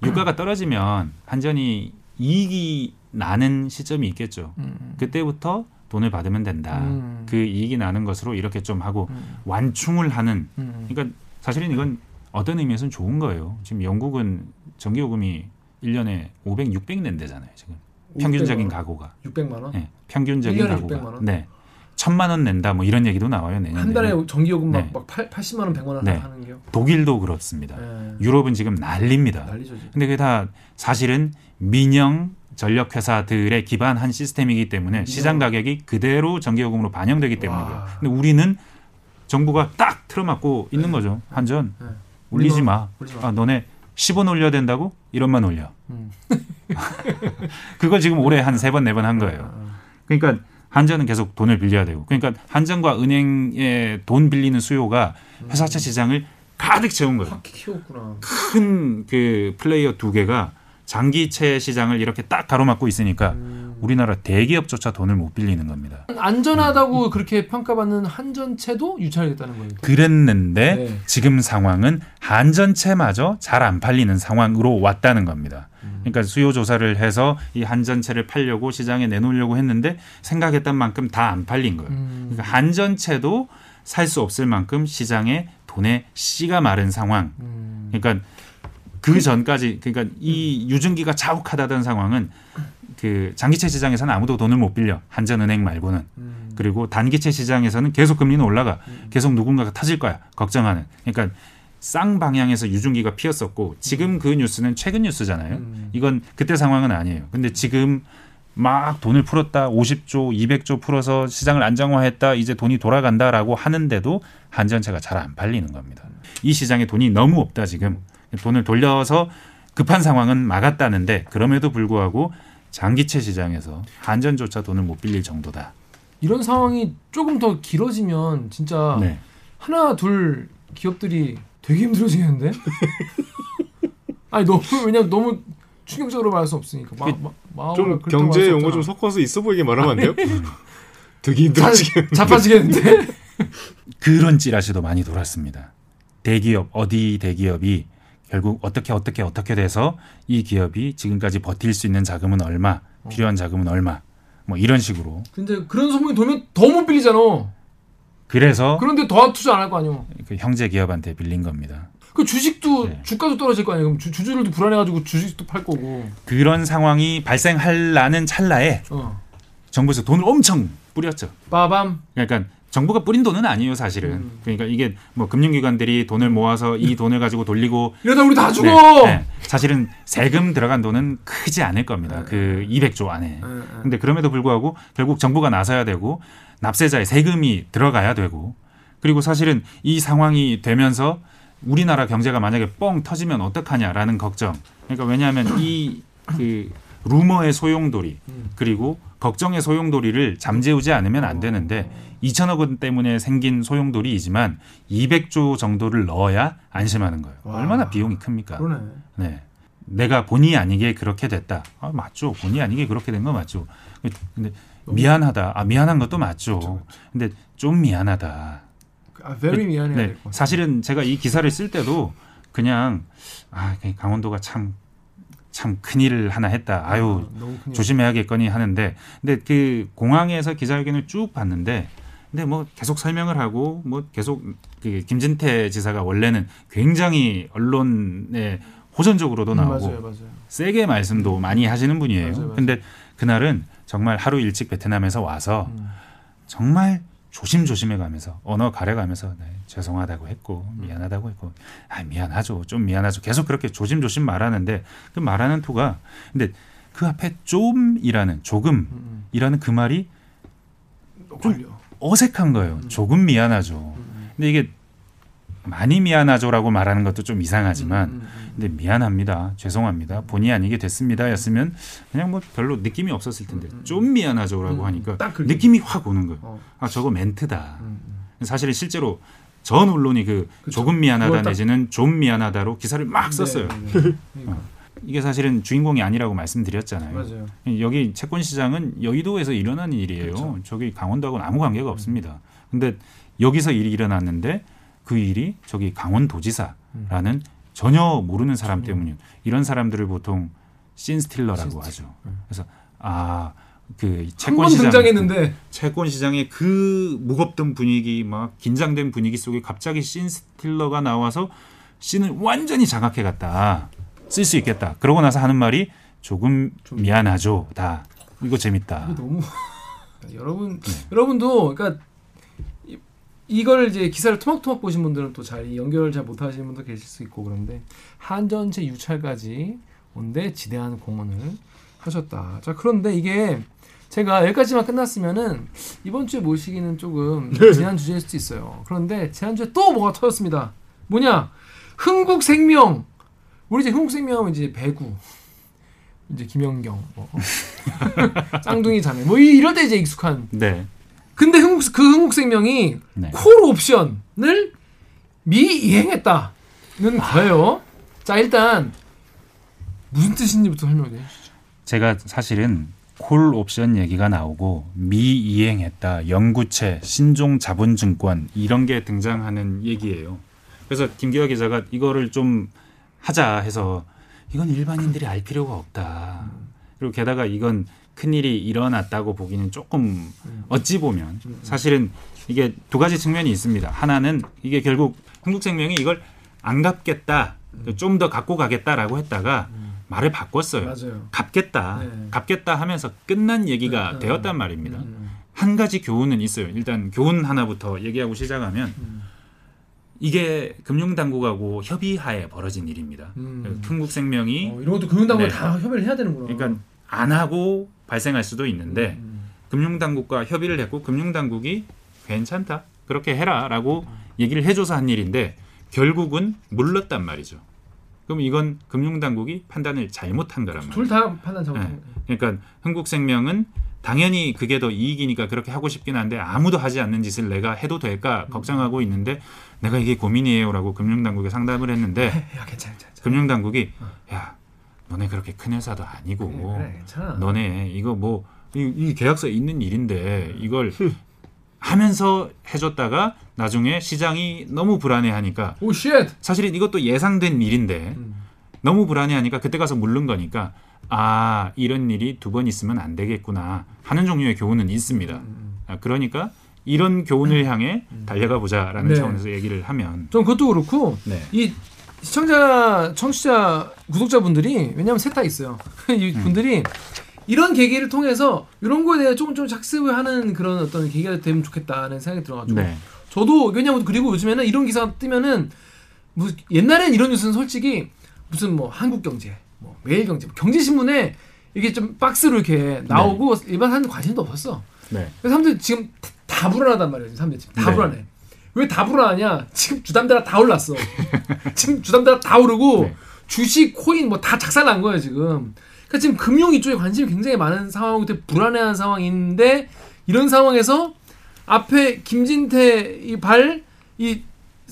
유가가 떨어지면 한전이 이익이 나는 시점이 있겠죠. 음. 그때부터 돈을 받으면 된다. 음. 그 이익이 나는 것으로 이렇게 좀 하고 음. 완충을 하는. 음. 그러니까 사실은 이건 어떤 의미에서는 좋은 거예요. 지금 영국은 전기요금이 1년에 500, 600 낸대잖아요. 지금 평균적인 600만 원? 가구가. 600만 원. 네, 평균적인 1년에 가구가. 600만 원? 네. 천만 원 낸다 뭐 이런 얘기도 나와요 내년에. 한 달에 전기요금 막, 네. 막 8, 80만 원, 100만 원 네. 하는 게요. 독일도 그렇습니다. 네. 유럽은 지금 난립니다. 난리죠 지금. 근데 그게 다 사실은 민영 전력 회사들에 기반한 시스템이기 때문에 시장 가격이 그대로 전기요금으로 반영되기 때문이에요. 와. 근데 우리는 정부가 딱 틀어막고 있는 거죠. 한전 네. 올리지 마. 올리지 마. 아 너네 10원 올려야 된다고? 1원만 올려. 음. 그걸 지금 올해 한 세 번 네 번 한 거예요. 그러니까 한전은 계속 돈을 빌려야 되고. 그러니까 한전과 은행에 돈 빌리는 수요가 회사채 시장을 가득 채운 거예요. 큰 그 플레이어 두 개가 장기채 시장을 이렇게 딱 가로막고 있으니까 음. 우리나라 대기업조차 돈을 못 빌리는 겁니다. 안전하다고 그렇게 평가받는 한전채도 유찰하겠다는 거예요. 그랬는데 네. 지금 상황은 한전채마저 잘 안 팔리는 상황으로 왔다는 겁니다. 그러니까 수요 조사를 해서 이 한전채를 팔려고 시장에 내놓으려고 했는데 생각했던 만큼 다 안 팔린 거예요. 음. 그러니까 한전채도 살 수 없을 만큼 시장에 돈의 씨가 마른 상황. 음. 그러니까 그 전까지 그러니까 이 유증기가 자욱하다던 상황은 그 장기채 시장에서는 아무도 돈을 못 빌려. 한전은행 말고는. 음. 그리고 단기채 시장에서는 계속 금리는 올라가. 계속 누군가가 터질 거야. 걱정하는. 그러니까 쌍방향에서 유증기가 피었었고 지금 그 뉴스는 최근 뉴스잖아요. 음. 이건 그때 상황은 아니에요. 근데 지금 막 돈을 풀었다. 50조 200조 풀어서 시장을 안정화했다. 이제 돈이 돌아간다라고 하는데도 한전채가 잘 안 팔리는 겁니다. 이 시장에 돈이 너무 없다 지금 돈을 돌려서 급한 상황은 막았다는데 그럼에도 불구하고 장기채 시장에서 한전조차 돈을 못 빌릴 정도다. 이런 상황이 조금 더 길어지면 진짜 네. 하나 둘 기업들이 되게 힘들어지겠는데? 아니 너무 왜냐면 너무 충격적으로 말할 수 없으니까 마, 마, 마음을 좀 경제 용어 좀. 섞어서 있어 보이게 말하면 안 돼요? 되게 자, 힘들어지게. 자빠지겠는데? 그런 찌라시도 많이 돌았습니다. 대기업 어디 대기업이 결국 어떻게 어떻게 어떻게 돼서 이 기업이 지금까지 버틸 수 있는 자금은 얼마, 필요한 자금은 얼마, 뭐 이런 식으로. 근데 그런 소문이 돌면 더 못 빌리잖아. 그래서 그런데 더 투자 안 할 거 아니야. 그 형제 기업한테 빌린 겁니다. 그 주식도 네. 주가도 떨어질 거 아니야. 그럼 주, 주주들도 불안해가지고 주식도 팔 거고. 그런 상황이 발생하려는 찰나에 어. 정부에서 돈을 엄청 뿌렸죠. 빠밤. 그러니까 정부가 뿌린 돈은 아니에요, 사실은. 음. 그러니까 이게 뭐 금융기관들이 돈을 모아서 이 돈을 가지고 돌리고 이러다 우리 다 죽어. 네, 네. 사실은 세금 들어간 돈은 크지 않을 겁니다. 그 200조 안에. 예, 예. 근데 그럼에도 불구하고 결국 정부가 나서야 되고 납세자의 세금이 들어가야 되고 그리고 사실은 이 상황이 되면서 우리나라 경제가 만약에 뻥 터지면 어떡하냐라는 걱정. 그러니까 왜냐하면 이 그 루머의 소용돌이 음. 그리고 걱정의 소용돌이를 잠재우지 않으면 안 되는데 2천억 원 때문에 생긴 소용돌이이지만 200조 정도를 넣어야 안심하는 거예요. 와. 얼마나 비용이 큽니까? 그러네. 네. 내가 본의 아니게 그렇게 됐다. 아, 맞죠. 본의 아니게 그렇게 된 거 맞죠. 근데 미안하다. 아, 미안한 것도 맞죠. 근데 좀 미안하다. 아, very 미안해야 네. 사실은 제가 이 기사를 쓸 때도 그냥 아, 강원도가 참 참 큰일을 하나 했다. 아유, 큰일. 조심해야겠거니 하는데 근데 그 공항에서 기자회견을 쭉 봤는데 근데 뭐 계속 설명을 하고 뭐 계속 그 김진태 지사가 원래는 굉장히 언론에 호전적으로도 음, 나오고 맞아요, 맞아요. 세게 말씀도 많이 하시는 분이에요. 맞아요. 근데 그날은 정말 하루 일찍 베트남에서 와서 음. 정말 조심조심해 가면서 언어 가려가면서 네, 죄송하다고 했고 미안하다고 했고 아 미안하죠 좀 미안하죠 계속 그렇게 조심조심 말하는데 그 말하는 토가 근데 그 앞에 좀이라는 조금이라는 그 말이 걸려. 어색한 거예요 조금 미안하죠 음. 근데 이게 많이 미안하죠라고 말하는 것도 좀 이상하지만 음, 음, 음. 근데 미안합니다. 죄송합니다. 본의 아니게 됐습니다 였으면 그냥 뭐 별로 느낌이 없었을 텐데 좀 미안하죠라고 음, 하니까. 느낌이 확 오는 거예요. 어. 아 저거 멘트다. 음, 음. 사실은 실제로 전 언론이 그 그쵸. 조금 미안하다 내지는 좀 미안하다로 기사를 막 썼어요. 네, 네, 네. 그러니까. 이게 사실은 주인공이 아니라고 말씀드렸잖아요. 맞아요. 여기 채권 시장은 여의도에서 일어나는 일이에요. 그렇죠. 저기 강원도하고는 아무 관계가 없습니다. 근데 여기서 일이 일어났는데 그 일이 저기 강원도지사라는 전혀 모르는 사람 전혀. 때문이에요. 이런 사람들을 보통 신스틸러라고 신스틸러. 하죠. 그래서 아그한 채권 번 시장 등장했는데 채권 시장의 그 무겁던 분위기 막 긴장된 분위기 속에 갑자기 신스틸러가 나와서 씬을 완전히 장악해 갔다. 쓸 수 있겠다. 그러고 나서 하는 말이 조금 좀- 미안하죠. 다 이거 재밌다. 너무 여러분 네. 여러분도 그러니까 이- 이걸 이제 기사를 토막토막 보신 분들은 또 잘 연결 잘 못하시는 분도 계실 수 있고 그런데 한전체 유찰까지 온데 지대한 공헌을 하셨다. 자 그런데 이게 제가 여기까지만 끝났으면은 이번 주에 모시기는 조금 지난 주제일 수도 있어요. 그런데 지난 주에 또 뭐가 터졌습니다. 뭐냐? 흥국생명. 우리 이제 흥국생명은 이제 배구. 이제 김연경, 뭐 쌍둥이 자매, 뭐 이- 이럴 때 이제 익숙한. 네. 근데 흥국 그 흥국생명이 네. 콜 옵션을 미이행했다는 거예요. 자 일단 무슨 뜻인지부터 설명해 주시죠. 제가 사실은 콜 옵션 얘기가 나오고 미이행했다. 영구채, 신종 자본증권 이런 게 등장하는 얘기예요. 그래서 김기화 기자가 이거를 좀 하자 해서 이건 일반인들이 알 필요가 없다. 그리고 게다가 이건 큰일이 일어났다고 보기는 조금 어찌 보면 사실은 이게 두 가지 측면이 있습니다. 하나는 이게 결국 한국생명이 이걸 안 갚겠다. 좀 더 갖고 가겠다라고 했다가 말을 바꿨어요. 맞아요. 갚겠다, 네. 갚겠다 하면서 끝난 얘기가 네, 네. 되었단 말입니다. 음, 한 가지 교훈은 있어요. 일단 교훈 하나부터 얘기하고 시작하면 음. 이게 금융당국하고 협의하에 벌어진 일입니다. 음. 흥국생명이 어, 이런 것도 금융당국에 네. 다 협의를 해야 되는구나. 그러니까 안 하고 발생할 수도 있는데 음, 금융당국과 협의를 했고 금융당국이 괜찮다 그렇게 해라라고 음. 얘기를 해줘서 한 일인데 결국은 물렀단 말이죠. 그럼 이건 금융당국이 판단을 잘못한 거란 말이에요. 둘 다 판단 잘못한 네. 거예요. 그러니까 흥국생명은 당연히 그게 더 이익이니까 그렇게 하고 싶긴 한데 아무도 하지 않는 짓을 내가 해도 될까 걱정하고 있는데 내가 이게 고민이에요라고 금융당국에 상담을 했는데 야 괜찮아, 괜찮아. 금융당국이 야 너네 그렇게 큰 회사도 아니고 그래, 그래. 너네 이거 뭐 이, 이 계약서에 있는 일인데 이걸 하면서 해줬다가 나중에 시장이 너무 불안해하니까. 사실은 이것도 예상된 일인데 음. 너무 불안해하니까 그때 가서 물른 거니까 아 이런 일이 두 번 있으면 안 되겠구나 하는 종류의 교훈은 있습니다. 음. 아, 그러니까 이런 교훈을 향해 달려가 보자라는 네. 차원에서 얘기를 하면 전 그것도 그렇고 네. 이 시청자, 청취자, 구독자분들이 왜냐하면 셋 다 있어요. 이 음. 분들이 이런 계기를 통해서 이런 거에 대해 조금 좀 착습을 하는 그런 어떤 계기가 되면 좋겠다는 생각이 들어가지고 네. 저도 왜냐면 그리고 요즘에는 이런 기사 뜨면은 무슨 옛날엔 이런 뉴스는 솔직히 무슨 뭐 한국경제, 뭐 매일경제, 뭐 경제신문에 이게 좀 박스로 이렇게 나오고 일반 사람들 관심도 없었어. 네. 그래서 사람들 지금 다, 다 불안하단 말이에요. 사람들 지금 다 네. 불안해. 왜 다 불안하냐? 지금 주담대가 다 올랐어. 지금 주담대가 다 오르고 네. 주식, 코인 뭐 다 작살난 거예요 지금. 그러니까 지금 금융 이쪽에 관심이 굉장히 많은 상황이고 되게 불안해하는 상황인데 이런 상황에서 앞에 김진태 이 발이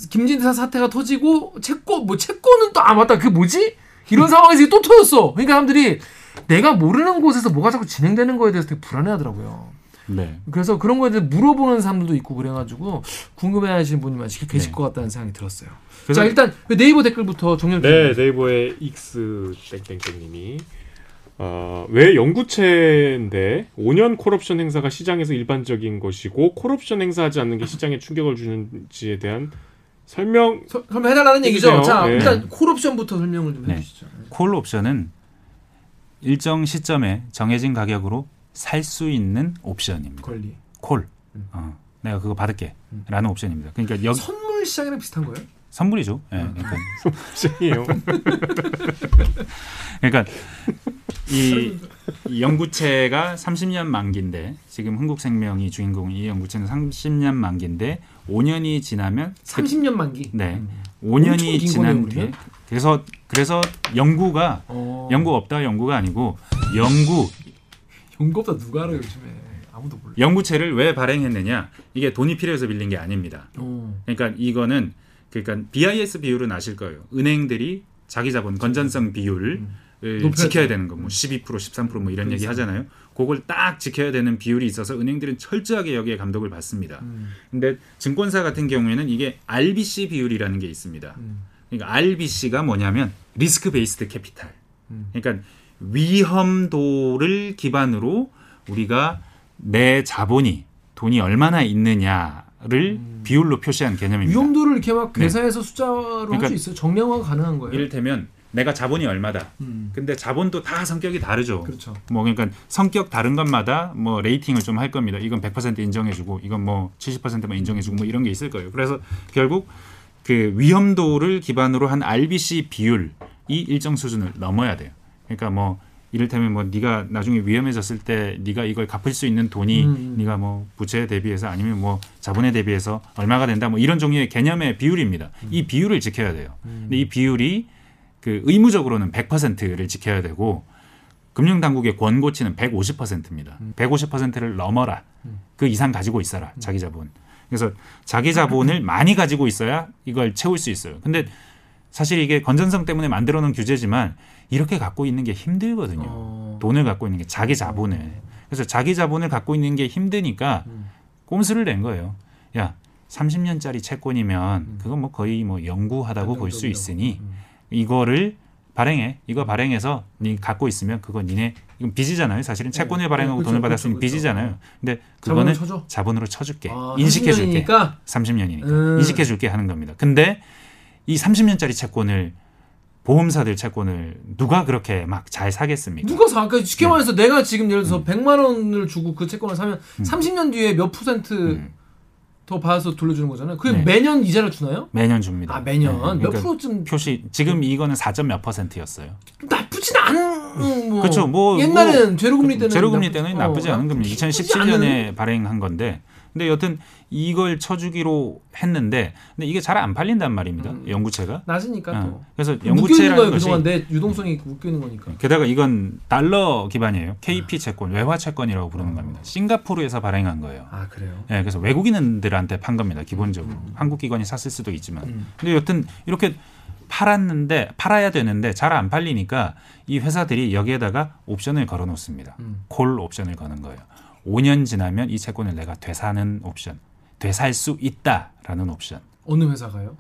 김진태 사태가 터지고 채권 뭐 채권은 또 아 맞다 그게 뭐지? 이런 상황에서 또 터졌어. 그러니까 사람들이 내가 모르는 곳에서 뭐가 자꾸 진행되는 거에 대해서 되게 불안해하더라고요. 네. 그래서 그런 거에 대해서 물어보는 사람들도 있고 그래가지고 궁금해하시는 분이 많이 계실 네. 것 같다는 생각이 들었어요. 자 일단 그 네이버 댓글부터 정렬 좀. 네, 네이버의 익스 땡땡땡님이 어, 왜 영구채인데 5년 콜옵션 행사가 시장에서 일반적인 것이고 콜옵션 행사하지 않는 게 시장에 충격을 주는지에 대한 설명 서- 설명해달라는 얘기죠. 해주세요. 자 네. 일단 콜옵션부터 설명을 좀 네. 해주시죠. 콜 옵션은 일정 시점에 정해진 가격으로 살 수 있는 옵션입니다. 권리. 콜. 어, 내가 그거 받을게. 라는 옵션입니다. 그러니까 여기 선물 시장이랑 비슷한 거예요? 선물이죠. 예, 그러니까, 시장이에요. 그러니까 이, 이 연구체가 30년 만기인데 지금 흥국생명이 주인공인 이 연구체는 30년 만기인데 5년이 지나면 30년 만기. 네. 엄청 5년이 긴 지난 거네요, 뒤에? 그래서 그래서 연구가 어. 연구 없다 연구가 아니고 연구 연구보다 누가 알아요 요즘에 아무도 몰라. 연구체를 왜 발행했느냐 이게 돈이 필요해서 빌린 게 아닙니다. 어. 그러니까 이거는 그러니까 BIS 비율은 아실 거예요. 은행들이 자기 자본 건전성 비율을 높여야 지켜야 돼. 되는 거, 뭐 12% 13%뭐 이런 얘기 그래서. 하잖아요. 그걸 딱 지켜야 되는 비율이 있어서 은행들은 철저하게 여기에 감독을 받습니다. 음. 근데 증권사 같은 경우에는 이게 RBC 비율이라는 게 있습니다. 음. 그러니까 RBC가 뭐냐면 risk-based capital. 음. 그러니까 위험도를 기반으로 우리가 내 자본이 돈이 얼마나 있느냐를 비율로 표시한 개념입니다. 음. 위험도를 이렇게 막 네. 계산해서 숫자로 할 그러니까 수 있어요. 정량화가 가능한 거예요. 이를테면 내가 자본이 얼마다. 음. 근데 자본도 다 성격이 다르죠. 그렇죠. 뭐 그러니까 성격 다른 것마다 뭐 rating을 좀 할 겁니다. 이건 100% 인정해주고 이건 뭐 70%만 인정해주고 뭐 이런 게 있을 거예요. 그래서 결국 그 위험도를 기반으로 한 RBC 비율이 일정 수준을 넘어야 돼요. 그러니까 뭐 이를테면 뭐 네가 나중에 위험해졌을 때 네가 이걸 갚을 수 있는 돈이 음. 네가 뭐 부채에 대비해서 아니면 뭐 자본에 대비해서 얼마가 된다 뭐 이런 종류의 개념의 비율입니다. 이 비율을 지켜야 돼요. 근데 이 비율이 그 의무적으로는 100%를 지켜야 되고 금융당국의 권고치는 150%입니다. 150%를 넘어라. 그 이상 가지고 있어라. 자기 자본. 그래서 자기 자본을 많이 가지고 있어야 이걸 채울 수 있어요. 근데 사실 이게 건전성 때문에 만들어 놓은 규제지만 이렇게 갖고 있는 게 힘들거든요. 어. 돈을 갖고 있는 게 자기 자본을. 그래서 자기 자본을 갖고 있는 게 힘드니까 꼼수를 낸 거예요. 야, 30년짜리 채권이면 그건 뭐 거의 뭐 영구하다고 볼 수 있으니 이거를 발행해. 이거 발행해서 니 갖고 있으면 그건 니네 이건 빚이잖아요. 사실은 채권을 발행하고 그렇죠, 돈을 그렇죠, 받았으니 그렇죠. 빚이잖아요. 근데 그거는 쳐줘? 자본으로 쳐줄게. 아, 인식해줄게. 30년이니까? 30년이니까 음. 인식해줄게 하는 겁니다. 근데 이 30년짜리 채권을 보험사들 채권을 누가 그렇게 막 잘 사겠습니까? 누가 사? 그러니까 쉽게 네. 말해서 내가 지금 예를 음. 들어서 100만 원을 주고 그 채권을 사면 30년 뒤에 몇 퍼센트 더 받아서 돌려주는 거잖아요. 그게 음. 네. 매년 이자를 주나요? 매년 줍니다. 아 매년 네, 몇 그러니까 프로쯤 표시 지금 이거는 4점 몇 퍼센트였어요. 나쁘진 않은 뭐 그렇죠. 뭐 옛날에는 뭐 제로금리 때는 제로금리 나쁘- 때는 어, 나쁘지 않은 금리. 나쁘지 2017년에 않은- 발행한 건데, 근데 여튼 이걸 쳐주기로 했는데, 근데 이게 잘 안 팔린단 말입니다. 연구체가. 낮으니까 어, 또 그래서 연구체라는 거예요 것이 그동안 내 유동성이 묶여 있는 거니까. 게다가 이건 달러 기반이에요. KP 채권, 외화 채권이라고 부르는 겁니다. 싱가포르에서 발행한 거예요. 아 그래요. 예, 그래서 외국인들한테 판 겁니다. 기본적으로 한국 기관이 샀을 수도 있지만, 음. 근데 여튼 이렇게 팔았는데 팔아야 되는데 잘 안 팔리니까 이 회사들이 여기에다가 옵션을 걸어 놓습니다. 음. 콜 옵션을 거는 거예요. 5년 지나면 이 채권을 내가 되사는 옵션, 되살 수 있다라는 옵션. 어느 회사가요?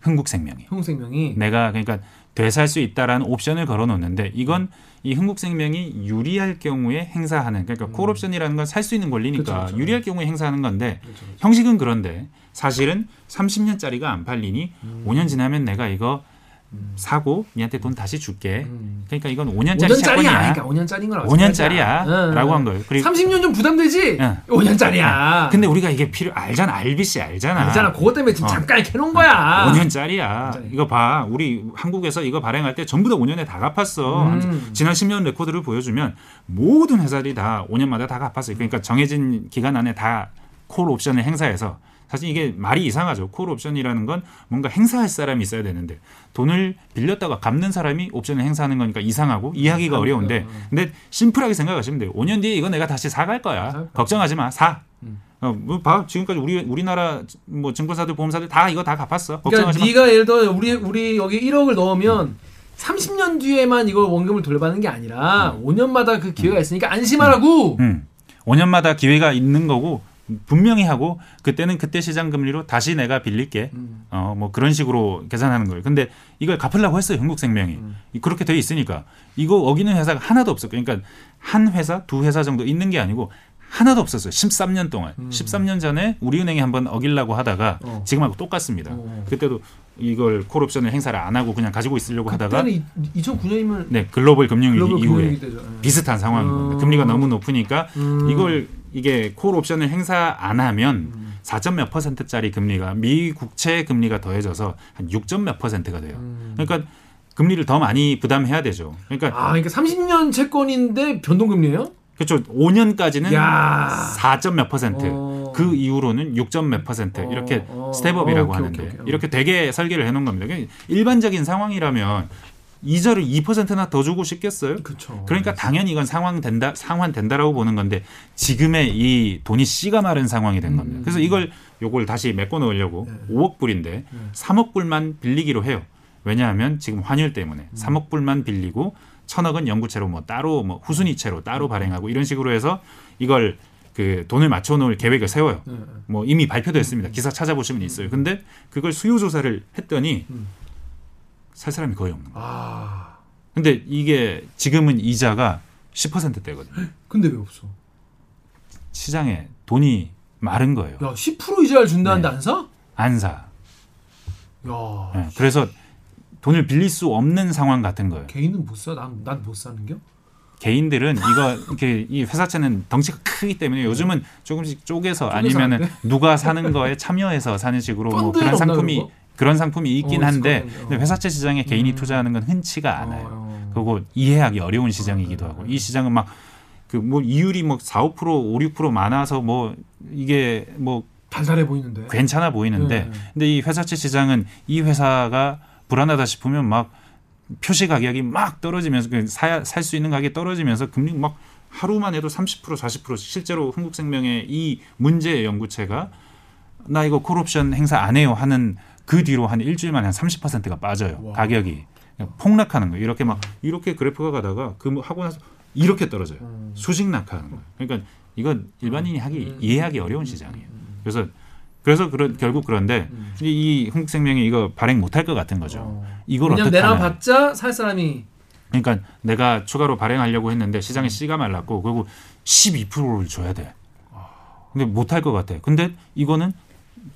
흥국생명이 흥생명이 내가 그러니까 되살 수 있다라는 옵션을 걸어 놓는데 이건 이 흥국생명이 유리할 경우에 행사하는 그러니까 콜 옵션이라는 건 살 수 있는 권리니까 그렇죠, 그렇죠. 유리할 경우에 행사하는 건데 그렇죠, 그렇죠. 형식은 그런데 사실은 30년짜리가 안 팔리니 음. 5년 지나면 내가 이거 사고 니한테 돈 다시 줄게. 음. 그러니까 이건 5년짜리 5년짜리야. 채권이야. 그러니까 5년짜리인 걸 5년짜리야라고 한 거예요. 그리고 30년 좀 부담되지? 응. 5년짜리야. 근데 우리가 이게 필요 알잖아. RBC 알잖아. 알잖아. 그것 때문에 지금 어. 잠깐 이렇게 해놓은 거야. 5년짜리야. 진짜. 이거 봐. 우리 한국에서 이거 발행할 때 전부 다 5년에 다 갚았어. 음. 지난 10년 레코드를 보여주면 모든 회사들이 다 5년마다 다 갚았어요. 그러니까 정해진 기간 안에 다 콜 옵션을 행사해서 사실 이게 말이 이상하죠. 콜 옵션이라는 건 뭔가 행사할 사람이 있어야 되는데 돈을 빌렸다가 갚는 사람이 옵션을 행사하는 거니까 이상하고 이해하기가 어려운데 근데 심플하게 생각하시면 돼요. 5년 뒤에 이거 내가 다시 사갈 거야. 걱정하지 마. 사. 음. 어, 뭐 봐. 지금까지 우리 우리나라 뭐 증권사들 보험사들 다 이거 다 갚았어. 그러니까 걱정하지 마. 네가 예를 들어 우리 우리 여기 1억을 넣으면 30년 뒤에만 이걸 원금을 돌려받는 게 아니라 5년마다 그 기회가 있으니까 안심하라고. 음. 5년마다 기회가 있는 거고 분명히 하고 그때는 그때 시장 금리로 다시 내가 빌릴게. 음. 어뭐 그런 식으로 계산하는 거예요. 근데 이걸 갚으려고 했어요. 한국생명이. 음. 그렇게 돼 있으니까 이거 어기는 회사가 하나도 없었고 그러니까 한 회사, 두 회사 정도 있는 게 아니고 하나도 없었어요. 13년 동안. 13년 전에 우리은행이 한번 어기려고 하다가 음. 어. 지금하고 똑같습니다. 어. 그때도 이걸 콜옵션을 행사를 안 하고 그냥 가지고 있으려고 하다가 그때는 2009년이면 네 글로벌 금융위기 글로벌 이후에 금융위기. 예. 비슷한 상황인 어. 겁니다. 금리가 너무 높으니까 음. 이걸 이게 콜 옵션을 행사 안 하면 4점 몇 퍼센트짜리 금리가 미 국채 금리가 더해져서 한 6점 몇 퍼센트가 돼요. 음. 그러니까 금리를 더 많이 부담해야 되죠. 그러니까 아, 그러니까 30년 채권인데 변동금리예요? 그렇죠. 5년까지는 야. 4점 몇 퍼센트. 어. 그 이후로는 6점 몇 퍼센트 어, 이렇게 어. step-up이라고 어, 오케이, 하는데 오케이, 오케이. 이렇게 되게 설계를 해놓은 겁니다. 그러니까 일반적인 상황이라면 이자를 2%나 더 주고 싶겠어요? 그렇죠. 그러니까 당연히 이건 상황 된다 상환 된다라고 보는 건데 지금의 이 돈이 씨가 마른 상황이 된 겁니다. 음. 그래서 이걸 요걸 다시 메꿔 놓으려고 네. 5억 불인데 3억 불만 빌리기로 해요. 왜냐하면 지금 환율 때문에 음. 3억 불만 빌리고 천억은 연구채로 뭐 따로 뭐 후순위채로 음. 따로 발행하고 이런 식으로 해서 이걸 그 돈을 맞춰 놓을 계획을 세워요. 네. 뭐 이미 발표됐습니다. 기사 찾아보시면 있어요. 근데 그걸 수요 조사를 했더니 음. 살 사람이 거의 없는 거예요. 아. 근데 이게 지금은 이자가 10%대거든요. 근데 왜 없어? 시장에 돈이 마른 거예요. 야, 10% 이자를 준다는데 네. 안 사? 안 사. 야. 예, 그래서 돈을 빌릴 수 없는 상황 같은 거예요. 개인은 못 사? 난 난 못 사는겨? 개인들은 이거 이렇게 이 회사채는 덩치가 크기 때문에 요즘은 조금씩 쪼개서 아니면은 하는데? 누가 사는 거에 참여해서 사는 식으로 뭐 그런 상품이 그런 상품이 있긴 어, 한데. 근데 어. 회사채 시장에 개인이 음. 투자하는 건 흔치가 않아요. 어, 그리고 이해하기 어려운 시장이기도 어, 하고 어, 이 시장은 막 그 뭐 이율이 뭐 4, 5%, 5, 6% 많아서 뭐 이게 뭐 달달해 보이는데. 괜찮아 보이는데 네, 네. 근데 이 회사채 시장은 이 회사가 불안하다 싶으면 막 표시 가격이 막 떨어지면서 그살수 있는 가격이 떨어지면서 금리 막 하루만 해도 30% 40% 실제로 흥국생명의 이 문제의 연구체가 나 이거 콜옵션 행사 안 해요 하는 그 뒤로 한 일주일 만에 한 30%가 빠져요 와. 가격이 폭락하는 거예요 이렇게 막 이렇게 그래프가 가다가 그 하고 나서 이렇게 떨어져요 음. 수직 낙하하는 거예요 그러니까 이건 일반인이 하기 음. 이해하기 어려운 시장이에요 그래서 그래서 그런 결국 그런데 음. 이 흥국생명이 이거 발행 못할 것 같은 거죠. 어. 이걸 어떻게. 내놔봤자 살 사람이 그러니까 내가 추가로 발행하려고 했는데 음. 시장에 씨가 말랐고 그리고 12%를 줘야 돼. 근데 못할 것 같아. 근데 이거는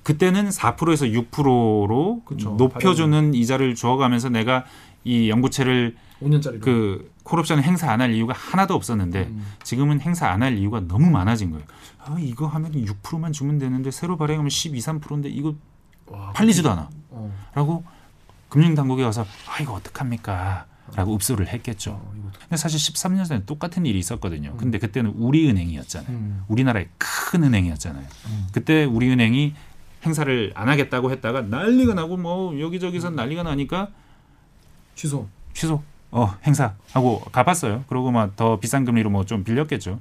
그때는 4%에서 6%로 그쵸. 높여주는 이자를 주어가면서 내가 이 연구채를 5년짜리. 그 콜옵션 행사 안 할 이유가 하나도 없었는데 음. 지금은 행사 안 할 이유가 너무 많아진 거예요. 아 이거 하면 6%만 주면 되는데 새로 발행하면 12, 3%인데 이거 와, 팔리지도 않아. 어. 라고 금융당국에 와서 아 이거 어떡합니까? 라고 읍소를 했겠죠. 어. 근데 사실 13년 전에 똑같은 일이 있었거든요. 근데 그때는 우리은행이었잖아요. 음. 우리나라의 큰 은행이었잖아요. 음. 그때 우리은행이 행사를 안 하겠다고 했다가 난리가 나고 뭐 여기저기서 난리가 나니까 취소. 취소. 어, 행사 하고 갚았어요. 그러고 막 더 비싼 금리로 뭐 좀 빌렸겠죠.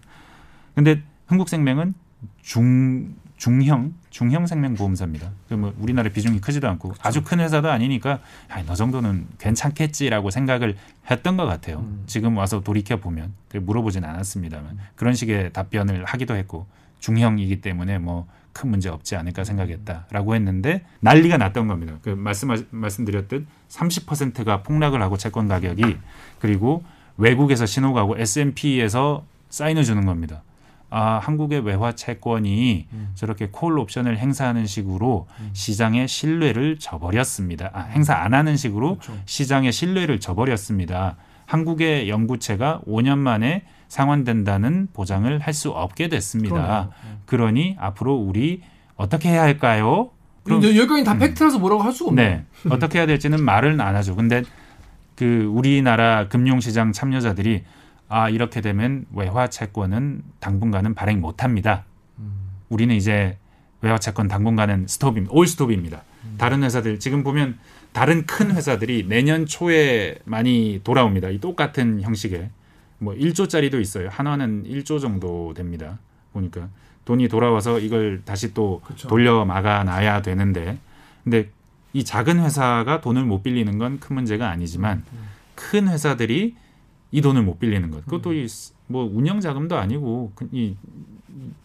근데 흥국생명은 중 중형 중형 생명보험사입니다. 그뭐 우리나라 비중이 크지도 않고 아주 큰 회사도 아니니까 아, 너 정도는 괜찮겠지라고 생각을 했던 것 같아요. 음. 지금 와서 돌이켜 보면 물어보진 않았습니다만 그런 식의 답변을 하기도 했고 중형이기 때문에 뭐 큰 문제 없지 않을까 생각했다라고 했는데 난리가 났던 겁니다. 그 말씀 말씀드렸듯 30%가 폭락을 하고 채권 가격이 그리고 외국에서 신호가 오고 S&P에서 사인을 주는 겁니다. 아, 한국의 외화 채권이 음. 저렇게 콜 옵션을 행사하는 식으로 시장의 신뢰를 저버렸습니다. 아, 행사 안 하는 식으로 그렇죠. 시장의 신뢰를 저버렸습니다. 한국의 연구체가 5년 만에 상환된다는 보장을 할 수 없게 됐습니다. 그러네요. 음. 그러니 앞으로 우리 어떻게 해야 할까요? 그럼 여기까지 다 팩트라서 뭐라고 할 수가 없네. 네. 어떻게 해야 될지는 말을 안 하죠. 근데 그 우리나라 금융시장 참여자들이 아 이렇게 되면 외화 채권은 당분간은 발행 못 합니다. 음. 우리는 이제 외화 채권 당분간은 스톱입니다. 올 스톱입니다. 다른 회사들 지금 보면 다른 큰 회사들이 내년 초에 많이 돌아옵니다. 이 똑같은 형식의 뭐 1조짜리도 있어요. 한화는 1조 정도 됩니다. 보니까 돈이 돌아와서 이걸 다시 또 그쵸. 돌려 막아 놔야 되는데 근데 이 작은 회사가 돈을 못 빌리는 건 큰 문제가 아니지만 큰 회사들이 이 돈을 못 빌리는 것 그것도 이 뭐 운영 자금도 아니고 그이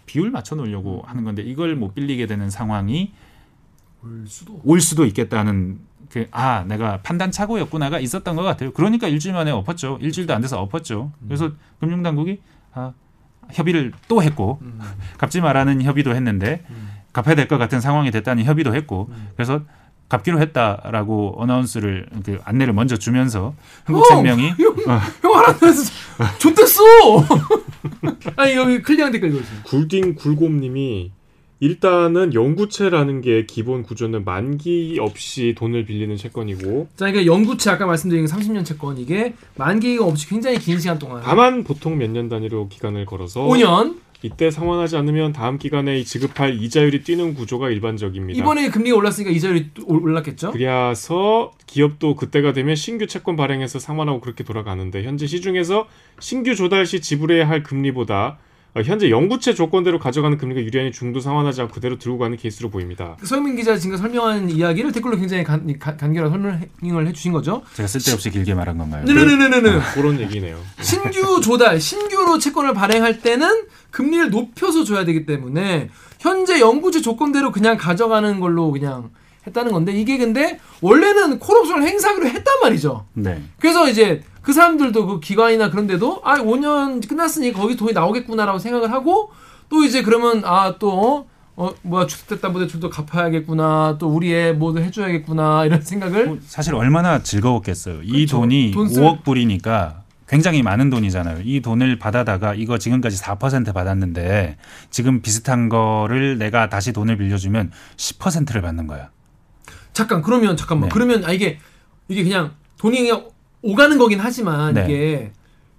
비율 맞춰 놓으려고 하는 건데 이걸 못 빌리게 되는 상황이 올 수도. 올 수도 있겠다는 그 아 내가 판단 착오였구나가 있었던 것 같아요. 그러니까 일주일 만에 엎었죠. 일주일도 안 돼서 엎었죠. 그래서 금융당국이 아 협의를 또 했고 음. 갚지 말라는 협의도 했는데 갚아야 될 것 같은 상황이 됐다는 협의도 했고 음. 그래서 갚기로 했다라고 어나운스를 그 안내를 먼저 주면서 한국생명이 어, 형 알았어. 좋댔어. 아니 여기 클리앙 댓글 읽어주세요. 굴딩 굴곰님이 일단은 영구채라는 게 기본 구조는 만기 없이 돈을 빌리는 채권이고 자, 이게 영구채 아까 말씀드린 30년 채권 이게 만기가 없이 굉장히 긴 시간 동안 다만 보통 몇 년 단위로 기간을 걸어서 5년 이때 상환하지 않으면 다음 기간에 지급할 이자율이 뛰는 구조가 일반적입니다. 이번에 금리가 올랐으니까 이자율이 올- 올랐겠죠? 그래서 기업도 그때가 되면 신규 채권 발행해서 상환하고 그렇게 돌아가는데 현재 시중에서 신규 조달 시 지불해야 할 금리보다 어, 현재 영구채 조건대로 가져가는 금리가 유리하니 중도 상환하지 않고 그대로 들고 가는 케이스로 보입니다. 서영민 기자 지금 설명한 이야기를 댓글로 굉장히 간, 간, 간결한 설명을 해주신 거죠. 제가 쓸데없이 길게 말한 건가요? 네네네네네. 그런 얘기네요. 신규 조달, 신규로 채권을 발행할 때는 금리를 높여서 줘야 되기 때문에 현재 영구제 조건대로 그냥 가져가는 걸로 그냥 했다는 건데 이게 근데 원래는 콜옵션을 행사하기로 했단 말이죠. 네. 그래서 이제 그 사람들도 그 기관이나 그런 데도 아 5년 끝났으니 거기 돈이 나오겠구나라고 생각을 하고 또 이제 그러면 아또 어, 뭐야 주택됐다 보다 좀더 갚아야겠구나 또 우리 애 뭐도 해줘야겠구나 이런 생각을 뭐 사실 얼마나 즐거웠겠어요. 이 그쵸. 돈이 돈 쓸- 5억 불이니까 굉장히 많은 돈이잖아요. 이 돈을 받아다가 이거 지금까지 4% 받았는데 지금 비슷한 거를 내가 다시 돈을 빌려주면 10%를 받는 거야. 잠깐 그러면 잠깐만 네. 그러면 아 이게 이게 그냥 돈이 그냥 오가는 거긴 하지만 네. 이게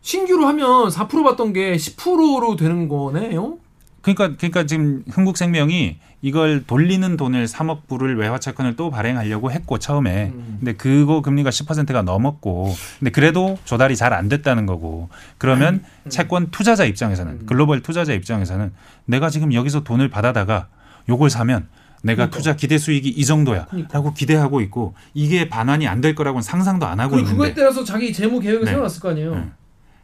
신규로 하면 4% 받던 게 10%로 되는 거네요. 그러니까 그러니까 지금 흥국생명이 이걸 돌리는 돈을 3억 불을 외화채권을 또 발행하려고 했고 처음에 음. 근데 그거 금리가 10%가 넘었고 근데 그래도 조달이 잘 안 됐다는 거고 그러면 음. 채권 투자자 입장에서는 글로벌 투자자 입장에서는 내가 지금 여기서 돈을 받아다가 요걸 사면 내가 그러니까. 투자 기대 수익이 이 정도야라고 기대하고 있고 이게 반환이 안 될 거라고는 상상도 안 하고 그리고 그거에 있는데 따라서 자기 재무 계획을 네. 세워놨을 거 아니에요. 네.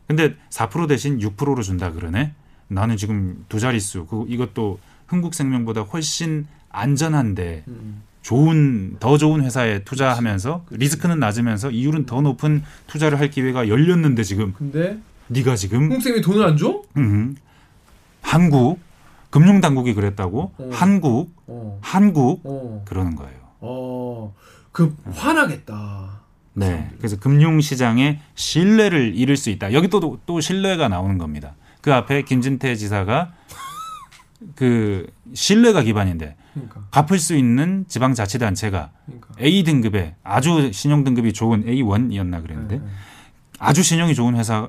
근데 4% 대신 6%로 준다 그러네. 나는 지금 두 자릿수. 그 이것도 흥국생명보다 훨씬 안전한데 음. 좋은 더 좋은 회사에 투자하면서 리스크는 낮으면서 이율은 더 높은 투자를 할 기회가 열렸는데 지금 근데 네가 지금 한국생이 돈을 안 줘? 음, 한국 금융 당국이 그랬다고 어. 한국 어. 한국 어. 그러는 거예요. 어. 그 화나겠다. 네. 그래서 금융 시장의 신뢰를 잃을 수 있다. 여기 또또 신뢰가 나오는 겁니다. 그 앞에 김진태 지사가 그 신뢰가 기반인데 그러니까. 갚을 수 있는 지방자치단체가 그러니까. A 등급에 아주 신용 등급이 좋은 A1이었나 그랬는데 네, 네. 아주 신용이 좋은 회사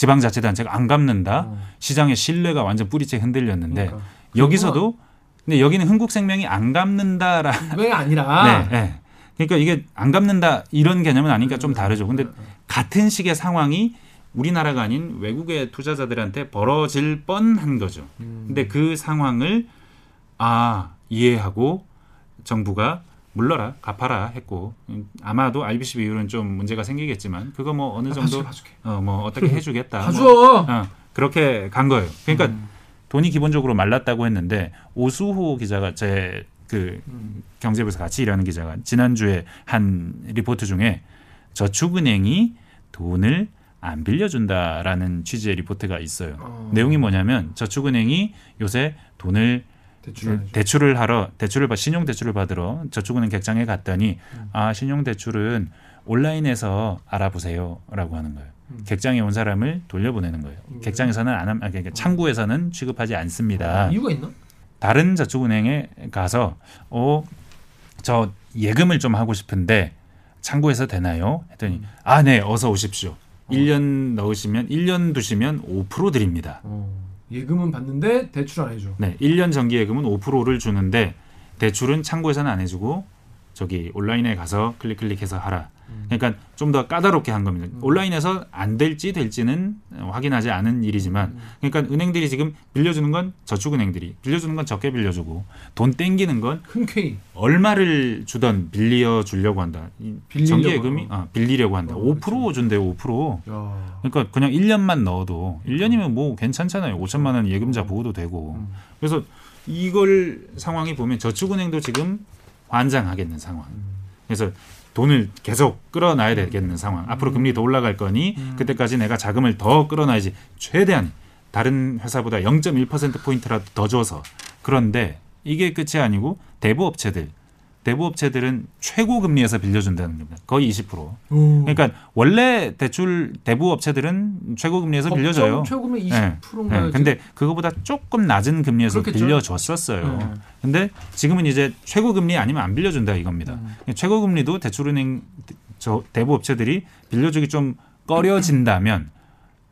지방자치단체가 안 갚는다. 어. 시장의 신뢰가 완전 뿌리째 흔들렸는데 그러니까. 여기서도 근데 여기는 흥국생명이 안 갚는다라 그게 아니라 네, 네. 그러니까 이게 안 갚는다 이런 개념은 아니니까 좀 다르죠. 근데 같은 식의 상황이 우리나라가 아닌 외국의 투자자들한테 벌어질 뻔한 거죠. 음. 근데 그 상황을 아 이해하고 정부가 물러라 갚아라 했고 음, 아마도 RBC 비율은 좀 문제가 생기겠지만 그거 뭐 어느 정도. 어 뭐 어떻게 해주겠다. 뭐, 어, 그렇게 간 거예요. 그러니까 음. 돈이 기본적으로 말랐다고 했는데 오수호 기자가 제그 음. 경제부에서 같이 일하는 기자가 지난주에 한 리포트 중에 저축은행이 돈을 안 빌려준다라는 취지의 리포트가 있어요. 어. 내용이 뭐냐면 저축은행이 요새 돈을 대출. 대출을 하러 대출을 받 신용 대출을 받으러 저축은행 객장에 갔더니 아 신용 대출은 온라인에서 알아보세요라고 하는 거예요. 객장에 온 사람을 돌려보내는 거예요. 객장에서는 안 함, 아, 그러니까 창구에서는 취급하지 않습니다. 이유가 있나? 다른 저축은행에 가서 어 저 예금을 좀 하고 싶은데 창구에서 되나요? 했더니 아 네 어서 오십시오. 1년 넣으시면 1년 두시면 5% 드립니다. 어. 예금은 받는데 대출 안 해줘. 네, 1년 정기 예금은 5%를 주는데 대출은 창구에서는 안 해주고 저기 온라인에 가서 클릭 클릭해서 하라. 그러니까 좀 더 까다롭게 한 겁니다. 온라인에서 안 될지 될지는 확인하지 않은 일이지만 그러니까 은행들이 지금 빌려주는 건 저축은행들이 빌려주는 건 적게 빌려주고 돈 땡기는 건 흔쾌히 얼마를 주던 빌려 주려고 한다. 이 빌리려고 정기 예금이 아, 빌리려고 한다. 어, 5% 준대요. 5%. 야. 그러니까 그냥 1년만 넣어도 1년이면 뭐 괜찮잖아요. 5천만 원 예금자 보호도 되고. 음. 그래서 이걸 상황이 보면 저축은행도 지금 환장하겠는 상황. 음. 그래서 돈을 계속 끌어놔야 되겠는 상황. 앞으로 금리 더 올라갈 거니 음. 그때까지 내가 자금을 더 끌어놔야지. 최대한 다른 회사보다 0.1% 포인트라도 더 줘서. 그런데 이게 끝이 아니고 대부 업체들 대부 업체들은 최고 금리에서 빌려준다는 겁니다. 거의 20%. 오. 그러니까 원래 대출 대부 업체들은 최고 금리에서 빌려줘요. 최고면 네. 20%인가요? 네, 근데 그거보다 조금 낮은 금리에서 그렇겠죠. 빌려줬었어요. 네. 근데 지금은 이제 최고 금리 아니면 안 빌려준다 이겁니다. 음. 최고 금리도 대출은행 저 대부 업체들이 빌려주기 좀 꺼려진다면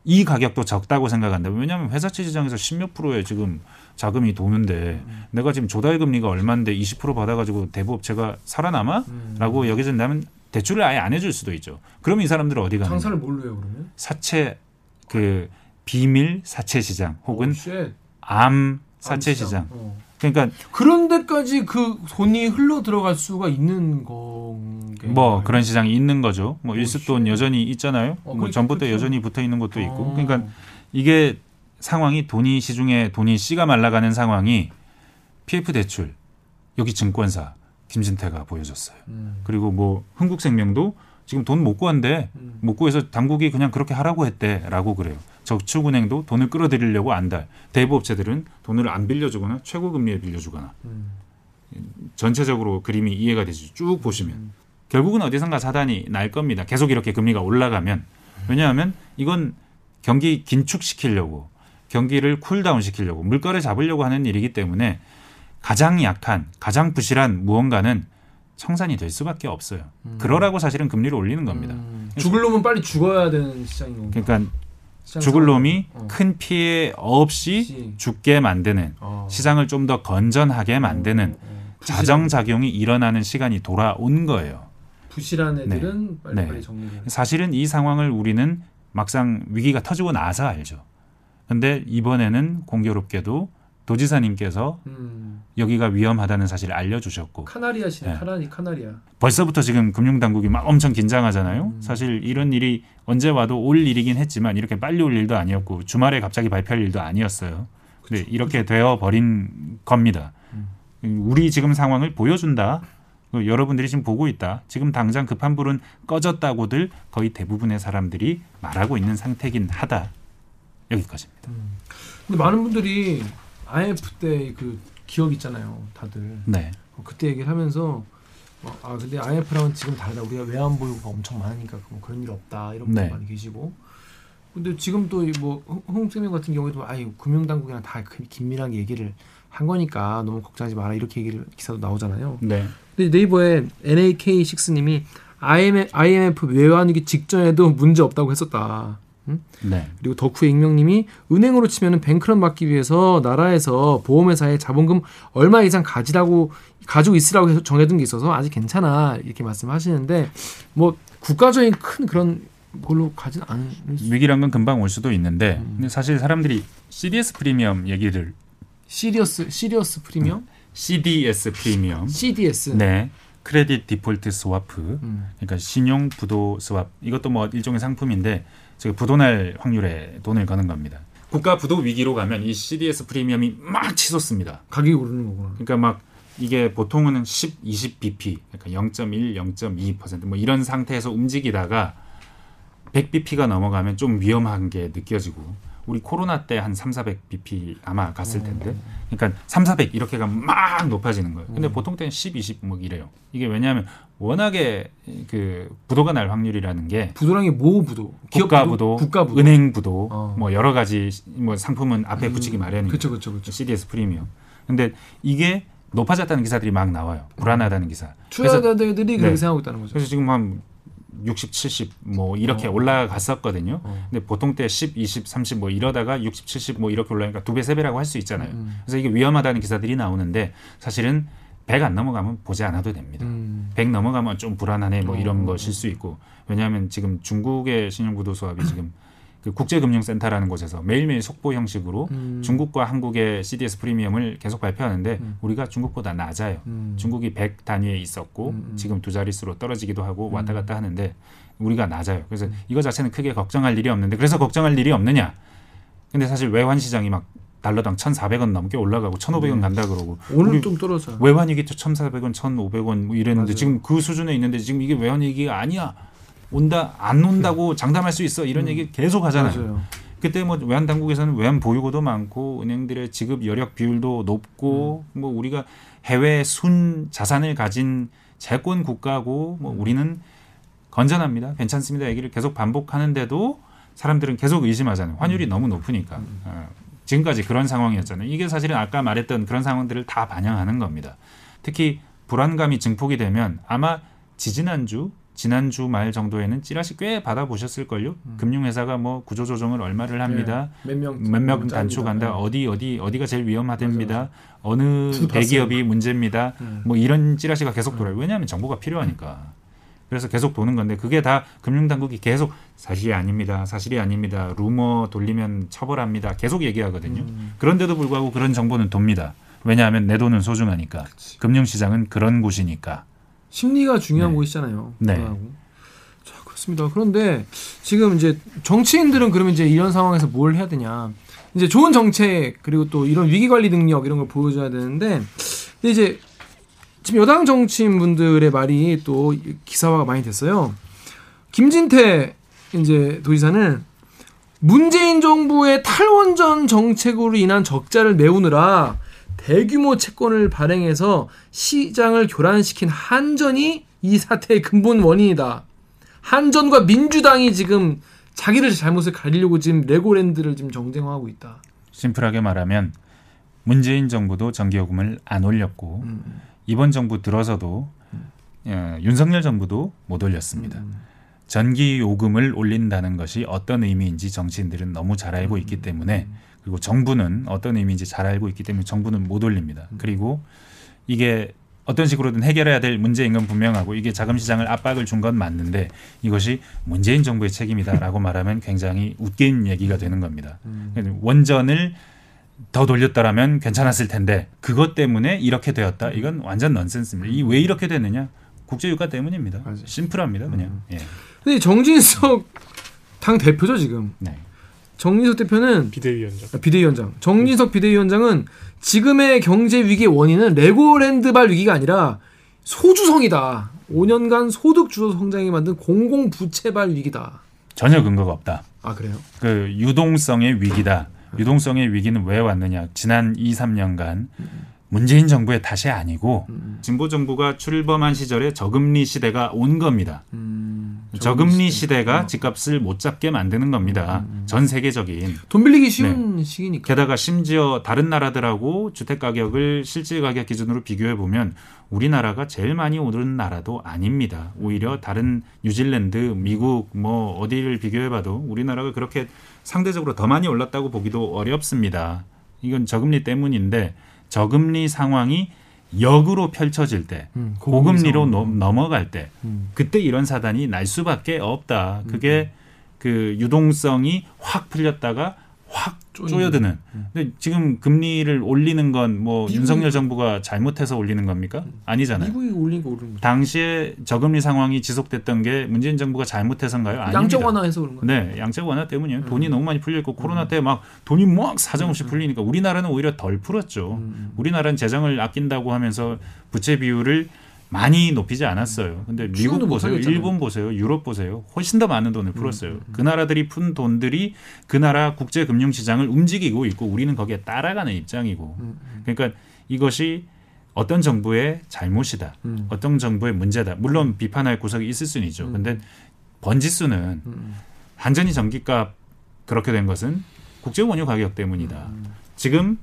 이 가격도 적다고 생각한다. 왜냐하면 회사채 시장에서 십몇 프로에 지금 자금이 도는데 음. 내가 지금 조달 금리가 얼마인데 20% 받아가지고 대부 업체가 살아남아? 음. 라고 여겨진다면 대출을 아예 안 해줄 수도 있죠. 그럼 이 사람들은 어디 가는 장사를 뭘로 해요 그러면? 사채 그 비밀 사채 시장 혹은 오, shit. 암 사채 암시장. 시장. 어. 그러니까 그런 데까지 그 돈이 흘러 들어갈 수가 있는 건게 뭐 그런 시장이 있는 거죠. 뭐 오, 일수돈 shit. 여전히 있잖아요. 어, 뭐 그렇- 전부터 그렇죠. 여전히 붙어 있는 것도 있고. 어. 그러니까 이게 상황이 돈이 시중에 돈이 씨가 말라가는 상황이 PF 대출 여기 증권사 김진태가 보여줬어요. 음. 그리고 뭐 흥국생명도 지금 돈 못 구한대. 음. 못 구해서 당국이 그냥 그렇게 하라고 했대라고 그래요. 저축은행도 돈을 끌어들이려고 안달. 대부 업체들은 돈을 안 빌려주거나 최고 금리에 빌려주거나 음. 전체적으로 그림이 이해가 되죠. 쭉 보시면 음. 결국은 어디선가 사단이 날 겁니다. 계속 이렇게 금리가 올라가면 왜냐하면 이건 경기 긴축시키려고 경기를 cool down 시키려고 물가를 잡으려고 하는 일이기 때문에 가장 약한 가장 부실한 무언가는 청산이 될 수밖에 없어요. 그러라고 사실은 금리를 올리는 겁니다. 음. 죽을 놈은 빨리 죽어야 되는 시장인 건가? 그러니까 시장 죽을. 놈이 어. 큰 피해 없이 시. 죽게 만드는 어. 시장을 좀 더 건전하게 만드는 어, 어. 자정 작용이 일어나는 시간이 돌아온 거예요. 부실한 애들은 빨리 네. 빨리 정리를. 사실은 이 상황을 우리는 막상 위기가 터지고 나서 알죠. 근데 이번에는 공교롭게도 도지사님께서 음. 여기가 위험하다는 사실을 알려주셨고 카나리아시네. 네. 카나리 카나리아. 벌써부터 지금 금융당국이 막 엄청 긴장하잖아요. 음. 사실 이런 일이 언제 와도 올 일이긴 했지만 이렇게 빨리 올 일도 아니었고 주말에 갑자기 발표할 일도 아니었어요. 근데 이렇게 되어 버린 겁니다. 우리 지금 상황을 보여준다. 그 여러분들이 지금 보고 있다. 지금 당장 급한 불은 꺼졌다고들 거의 대부분의 사람들이 말하고 있는 상태긴 하다. 여기까지입니다. 근데 많은 분들이 IMF 때 그 기억 있잖아요. 다들 네. 어, 그때 얘기를 하면서 어, 아 근데 IMF랑은 지금 다르다. 우리가 외환 보유고가 엄청 많으니까 뭐 그런 일 없다. 이런 분들 네. 많이 계시고. 근데 지금 또뭐 홍생명 같은 경우에도 아유 금융당국이랑 다 그- 긴밀하게 얘기를 한 거니까 너무 걱정하지 마라 이렇게 얘기를 기사도 나오잖아요. 네. 근데 네이버에 NAK6님이 IMF, IMF 외환위기 직전에도 문제 없다고 했었다. 응? 네. 그리고 덕후의 익명님이 은행으로 치면은 뱅크런 막기 위해서 나라에서 보험회사에 자본금 얼마 이상 가지라고 가지고 있으라고 해서 정해둔 게 있어서 아직 괜찮아 이렇게 말씀하시는데 뭐 국가적인 큰 그런 걸로 가진 않을 수. 위기란 건 금방 올 수도 있는데 음. 근데 사실 사람들이 CDS 프리미엄 얘기를 시리어스 시리어스 프리미엄 CDS 프리미엄 CDS. 네. credit default swap 음. 그러니까 신용 부도 스왑 이것도 뭐 일종의 상품인데 지금 부도날 확률에 돈을 거는 겁니다. 국가 부도 위기로 가면 이 CDS 프리미엄이 막 치솟습니다. 가격이 오르는 거구나. 그러니까 막 이게 보통은 10, 20 bp, 그러니까 0.1, 0.2%뭐 이런 상태에서 움직이다가 100 bp가 넘어가면 좀 위험한 게 느껴지고 우리 코로나 때 한 3, 400 bp 아마 갔을 텐데 그러니까 3, 400 이렇게 가면 막 높아지는 거예요. 근데 보통 때는 10, 20 뭐 이래요. 이게 왜냐하면 워낙에 그 부도가 날 확률이라는 게 부도랑이 모 부도? 국가 부도, 국가 부도. 은행 부도, 어. 뭐 여러 가지 뭐 상품은 앞에 붙이기 마련이에요. 그렇죠, 그렇죠, 그렇죠. CDS 프리미엄. 근데 이게 높아졌다는 기사들이 막 나와요. 불안하다는 기사. 투자자들이 그렇게 네. 생각하고 있다는 거죠. 그래서 지금 한 60, 70 뭐 이렇게 올라갔었거든요. 어. 근데 보통 때 10, 20, 30 뭐 이러다가 60, 70 뭐 이렇게 올라가니까 두 배, 세 배라고 할 수 있잖아요. 음. 그래서 이게 위험하다는 기사들이 나오는데 사실은 100안 넘어가면 보지 않아도 됩니다. 음. 100 넘어가면 좀 불안하네 뭐 이런 어. 것일 수 있고 왜냐하면 지금 중국의 신용구도 수합이 지금 그 국제금융센터라는 곳에서 매일매일 속보 형식으로 음. 중국과 한국의 CDS 프리미엄을 계속 발표하는데 음. 우리가 중국보다 낮아요. 음. 중국이 100 단위에 있었고 음, 음. 지금 두 자릿수로 떨어지기도 하고 왔다 음. 갔다 하는데 우리가 낮아요. 그래서 이거 자체는 크게 걱정할 일이 없는데 그래서 걱정할 일이 없느냐? 근데 사실 외환 시장이 막 달러당 1,400원 넘게 올라가고 1,500원 네. 간다 그러고 오늘 좀 떨어져. 외환 위기 때 1,400원, 1,500원 뭐 이랬는데 맞아요. 지금 그 수준에 있는데 지금 이게 외환 위기가 아니야. 온다 안 온다고 장담할 수 있어 이런 얘기 계속 하잖아요. 음. 맞아요. 그때 뭐 외환 당국에서는 외환 보유고도 많고 은행들의 지급 여력 비율도 높고 음. 뭐 우리가 해외 순 자산을 가진 채권 국가고 뭐 음. 우리는 건전합니다. 괜찮습니다. 얘기를 계속 반복하는데도 사람들은 계속 의심하잖아요. 환율이 음. 너무 높으니까. 어, 지금까지 그런 상황이었잖아요. 이게 사실은 아까 말했던 그런 상황들을 다 반영하는 겁니다. 특히 불안감이 증폭이 되면 아마 지지난주 지난주 말 정도에는 찌라시 꽤 받아보셨을걸요. 금융회사가 뭐 구조조정을 얼마를 합니다. 음. 네. 몇명 몇명 단축한다. 어디 어디 어디가 제일 위험하답니다. 어느 대기업이 문제입니다. 음. 뭐 이런 찌라시가 계속 돌아요. 왜냐하면 정보가 필요하니까. 그래서 계속 도는 건데 그게 다 금융당국이 계속 사실이 아닙니다. 사실이 아닙니다. 루머 돌리면 처벌합니다. 계속 얘기하거든요. 음. 그런데도 불구하고 그런 정보는 돕니다. 왜냐하면 내 돈은 소중하니까. 금융시장은 그런 곳이니까. 심리가 중요한 네. 곳이잖아요. 네. 그거하고. 자, 그렇습니다. 그런데 지금 이제 정치인들은 그러면 이제 이런 상황에서 뭘 해야 되냐? 이제 좋은 정책 그리고 또 이런 위기 관리 능력 이런 걸 보여줘야 되는데 근데 이제 지금 여당 정치인 분들의 말이 또 기사화가 많이 됐어요. 김진태 이제 도지사는 문재인 정부의 탈원전 정책으로 인한 적자를 메우느라 대규모 채권을 발행해서 시장을 교란시킨 한전이 이 사태의 근본 원인이다. 한전과 민주당이 지금 자기들 잘못을 가리려고 지금 레고랜드를 지금 정쟁화하고 있다. 심플하게 말하면 문재인 정부도 전기요금을 안 올렸고 음. 이번 정부 들어서도 예, 윤석열 정부도 못 올렸습니다. 음. 전기 요금을 올린다는 것이 어떤 의미인지 정치인들은 너무 잘 알고 있기 음. 때문에 그리고 정부는 어떤 의미인지 잘 알고 있기 때문에 정부는 못 올립니다. 음. 그리고 이게 어떤 식으로든 해결해야 될 문제인 건 분명하고 이게 자금 시장을 압박을 준 건 맞는데 이것이 문재인 정부의 책임이다라고 말하면 굉장히 웃긴 얘기가 되는 겁니다. 음. 원전을 더 돌렸더라면 괜찮았을 텐데 그것 때문에 이렇게 되었다. 이건 완전 넌센스입니다. 이 왜 이렇게 됐느냐? 국제유가 때문입니다. 맞아요. 심플합니다, 그냥. 예. 근데 정진석 당 대표죠 지금. 네. 정진석 대표는 비대위원장. 아, 비대위원장. 정진석 비대위원장은 지금의 경제 위기의 원인은 레고랜드발 위기가 아니라 소주성이다. 5년간 소득 주도 성장이 만든 공공 부채발 위기다. 전혀 근거가 없다. 아 그래요? 그 유동성의 위기다. 유동성의 위기는 왜 왔느냐? 지난 2, 3년간 문재인 정부의 탓이 아니고 진보 정부가 출범한 시절에 저금리 시대가 온 겁니다. 음, 저금리 시대가 집값을 못 잡게 만드는 겁니다. 전 세계적인. 돈 빌리기 쉬운 시기니까. 게다가 심지어 다른 나라들하고 주택 가격을 실질 가격 기준으로 비교해 보면 우리나라가 제일 많이 오른 나라도 아닙니다. 오히려 다른 뉴질랜드, 미국 뭐 어디를 비교해 봐도 우리나라가 그렇게 상대적으로 더 많이 올랐다고 보기도 어렵습니다. 이건 저금리 때문인데 저금리 상황이 역으로 펼쳐질 때 음, 고금리로. 노- 넘어갈 때 음. 그때 이런 사단이 날 수밖에 없다. 그게 그 유동성이 확 풀렸다가 확. 쪼여드는. 근데 지금 금리를 올리는 건 뭐 윤석열 정부가 잘못해서 올리는 겁니까? 아니잖아요. 미국이 올린 거 오른 거죠. 당시에 저금리 상황이 지속됐던 게 문재인 정부가 잘못해서인가요? 아닙니다. 양적 완화해서 그런 거. 네, 양적 완화 때문이에요. 돈이 너무 많이 풀려 있고 코로나 때 막 돈이 막 사정없이 풀리니까 우리나라는 오히려 덜 풀었죠. 음. 우리나라는 재정을 아낀다고 하면서 부채 비율을 많이 높이지 않았어요. 근데 미국 보세요. 일본 보세요, 유럽 보세요. 훨씬 더 많은 돈을 풀었어요. 음, 그 나라들이 푼 돈들이 그 나라 국제 금융 시장을 움직이고 있고 우리는 거기에 따라가는 입장이고. 음, 그러니까 이것이 어떤 정부의 잘못이다. 음. 어떤 정부의 문제다. 물론 비판할 구석이 있을 수는 있죠. 근데 번지수는 음. 한전이 전기값 그렇게 된 것은 국제 원유 가격 때문이다. 음. 지금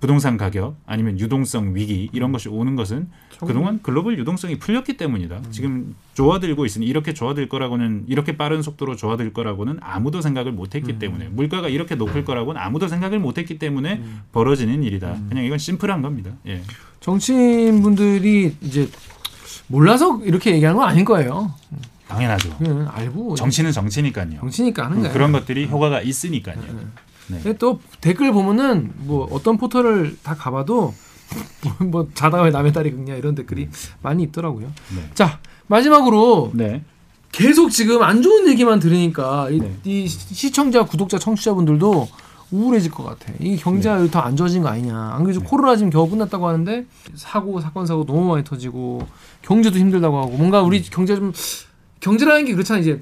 부동산 가격 아니면 유동성 위기 이런 것이 오는 것은 그동안 글로벌 유동성이 풀렸기 때문이다. 지금 조화들고 있으니 이렇게 조화될 거라고는 이렇게 빠른 속도로 조화될 거라고는 아무도 생각을 못했기 때문에 물가가 이렇게 높을 거라고는 아무도 생각을 못했기 때문에 벌어지는 일이다. 그냥 이건 심플한 겁니다. 예. 정치인분들이 이제 몰라서 이렇게 얘기하는 건 아닐 거예요. 당연하죠. 그냥 알고 정치는 정치니까요. 정치니까 하는 거예요. 그런 것들이 효과가 있으니까요. 네. 또 댓글 보면은 뭐 어떤 포털을 다 가봐도 뭐, 뭐 자다 왜 남의 딸이 긁냐 이런 댓글이 많이 있더라고요. 네. 자 마지막으로 네. 계속 지금 안 좋은 얘기만 들으니까 이, 네. 이 시청자, 구독자, 청취자분들도 우울해질 것 같아. 이 경제가 네. 더안 좋아진 거 아니냐. 안 그래도 코로나 지금 겨우 끝났다고 하는데 사고 사건 사고 너무 많이 터지고 경제도 힘들다고 하고 뭔가 우리 경제 좀 경제라는 게 그렇잖아 이제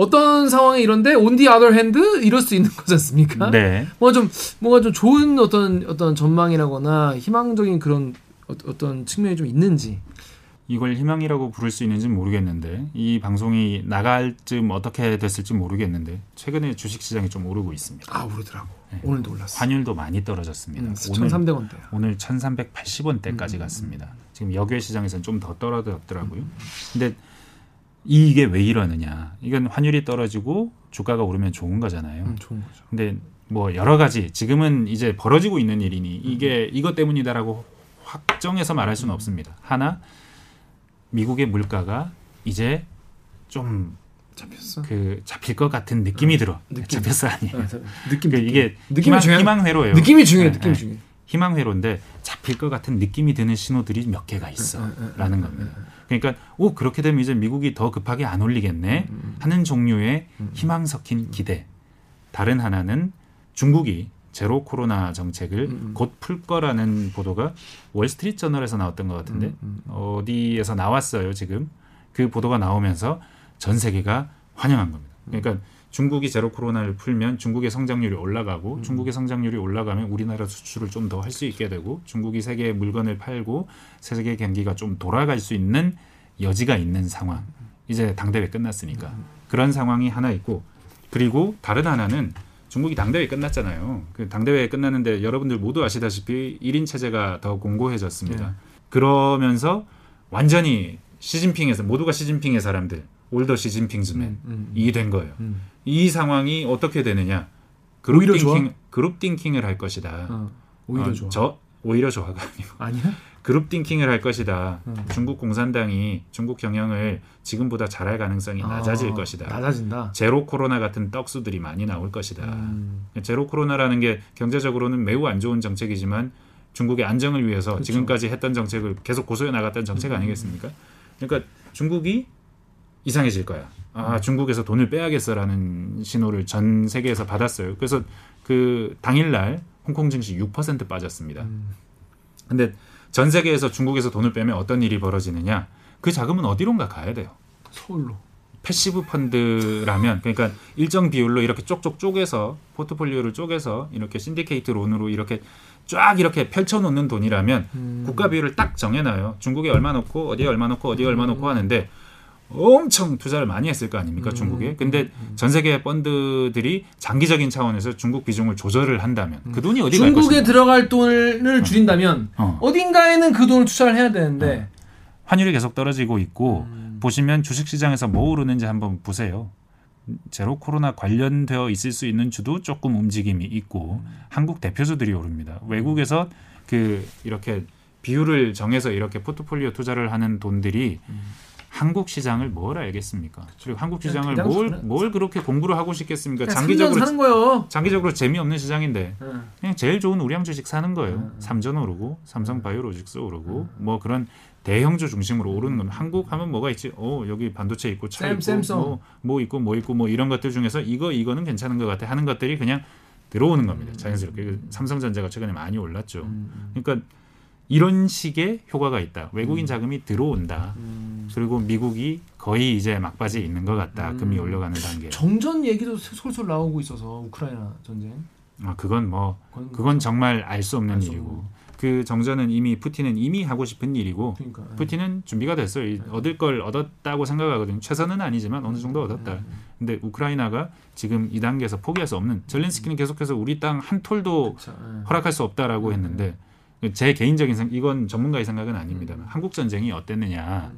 어떤 상황에 이런데 on the other hand 이럴 수 있는 거지 않습니까? 네. 뭔가 좀 뭔가 좀 좋은 어떤 어떤 전망이라거나 희망적인 그런 어, 어떤 측면이 좀 있는지. 이걸 희망이라고 부를 수 있는지는 모르겠는데 이 방송이 나갈 쯤 어떻게 됐을지 모르겠는데 최근에 주식 시장이 좀 오르고 있습니다. 아 오르더라고. 네. 오늘도 올랐어. 환율도 많이 떨어졌습니다. 음, 오늘 1,300원대. 오늘 1,380원대까지 갔습니다. 지금 역외 시장에서는 좀 더 떨어졌더라고요. 근데 이게 왜 이러느냐? 이건 환율이 떨어지고 주가가 오르면 좋은 거잖아요. 음, 좋은 거죠. 근데 뭐 여러 가지 지금은 이제 벌어지고 있는 일이니 이게 이것 때문이다라고 확정해서 말할 수는 없습니다. 하나 미국의 물가가 이제 좀그 잡혔어. 잡힐 것 같은 느낌이 들어. 느낌. 잡혔어 아니. 아, 느낌 그 느낌. 이게 느낌이 희망, 희망 회로예요. 느낌이 중요해. 네, 느낌이 네. 중요해. 희망 회로인데 잡힐 것 같은 느낌이 드는 신호들이 몇 개가 네, 있어라는 겁니다. 그러니까 오 그렇게 되면 이제 미국이 더 급하게 안 올리겠네 음, 하는 종류의 희망 섞인 기대. 다른 하나는 중국이 제로 코로나 정책을 음, 곧풀 거라는 보도가 월스트리트 저널에서 나왔던 것 같은데 음, 어디에서 나왔어요 지금 그 보도가 나오면서 전 세계가 환영한 겁니다. 그러니까 중국이 제로 코로나를 풀면 중국의 성장률이 올라가고 음. 중국의 성장률이 올라가면 우리나라 수출을 좀 더 할 수 있게 되고 중국이 세계에 물건을 팔고 세계 경기가 좀 돌아갈 수 있는 여지가 있는 상황. 이제 당대회 끝났으니까 음. 그런 상황이 하나 있고 그리고 다른 하나는 중국이 당대회 끝났잖아요. 그 당대회 끝났는데 여러분들 모두 아시다시피 1인 체제가 더 공고해졌습니다. 네. 그러면서 완전히 시진핑에서 모두가 시진핑의 사람들 올더 시진핑즈맨 음, 음, 이된 거예요. 음. 이 상황이 어떻게 되느냐? 그룹 오히려 좋아? 띵킹, 그룹 띵킹을 할 것이다. 어, 오히려 어, 좋아. 저 오히려 좋아가 아니고 아니야? 그룹 띵킹을 할 것이다. 음. 중국 공산당이 중국 경영을 지금보다 잘할 가능성이 낮아질 아, 것이다. 낮아진다. 제로 코로나 같은 떡수들이 많이 나올 것이다. 음. 제로 코로나라는 게 경제적으로는 매우 안 좋은 정책이지만 중국의 안정을 위해서 그쵸. 지금까지 했던 정책을 계속 고수해 나갔던 정책 아니겠습니까? 그러니까 중국이 이상해질 거야. 아, 중국에서 돈을 빼야겠어라는 신호를 전 세계에서 받았어요. 그래서 그 당일날 홍콩 증시 6% 빠졌습니다. 음. 근데 전 세계에서 중국에서 돈을 빼면 어떤 일이 벌어지느냐? 그 자금은 어디론가 가야 돼요. 서울로. passive 펀드라면 그러니까 일정 비율로 이렇게 쪽쪽 쪼개서 포트폴리오를 쪼개서 이렇게 신디케이트 론으로 이렇게 쫙 이렇게 펼쳐놓는 돈이라면 음. 국가 비율을 딱 정해놔요. 중국에 얼마 넣고 어디에 얼마 넣고 어디에 얼마 넣고 하는데 엄청 투자를 많이 했을 거 아닙니까 음. 중국에. 근데 전 세계 펀드들이 장기적인 차원에서 중국 비중을 조절을 한다면 그 돈이 어디 갈 중국에 것인가? 들어갈 돈을 줄인다면 어. 어 딘가에는 그 돈을 투자를 해야 되는데 환율이 계속 떨어지고 있고 음. 보시면 주식시장에서 뭐 오르는지 한번 보세요. 제로 코로나 관련되어 있을 수 있는 주도 조금 움직임이 있고 음. 한국 대표주들이 오릅니다. 외국에서 그 이렇게 비율을 정해서 이렇게 포트폴리오 투자를 하는 돈들이 한국 시장을 뭘 알겠습니까? 그리고 한국 시장을 음. 뭘, 뭘 그렇게 공부를 하고 싶겠습니까? 장기적으로 사는 거예요. 장기적으로 재미없는 시장인데 응. 그냥 제일 좋은 우량 주식 사는 거예요. 음. 삼전 오르고 삼성 바이오로직스 오르고 뭐 그런 대형주 중심으로 오르는 건 한국 하면 뭐가 있지? 어 여기 반도체 있고 차 샘- 있고. 뭐, 뭐 있고 뭐 있고 뭐 이런 것들 중에서 이거 이거는 괜찮은 것 같아 하는 것들이 그냥 들어오는 겁니다. 자연스럽게 그 삼성전자가 최근에 많이 올랐죠. 음. 그러니까 이런 식의 효과가 있다. 외국인 자금이 들어온다. 음. 그리고 미국이 거의 이제 막바지에 있는 것 같다. 음. 올라가는 단계. 정전 얘기도 솔솔 나오고 있어서 우크라이나 전쟁. 아, 그건 뭐 그건- 정말 알 수 없는 알 수 일이고 그 정전은 이미 푸틴은 이미 하고 싶은 일이고 그러니까. 예. 푸틴은 준비가 됐어요. 이 얻을 걸 얻었다고 생각하거든요. 최선은 아니지만 어느 정도 얻었다. 음. 근데 우크라이나가 지금 이 단계에서 포기할 수 없는 젤렌스키는 계속해서 우리 땅 한 톨도 그쵸, 예. 허락할 수 없다라고 했는데 제 개인적인 생각 이건 전문가의 생각은 아닙니다. 음. 한국 전쟁이 어땠느냐.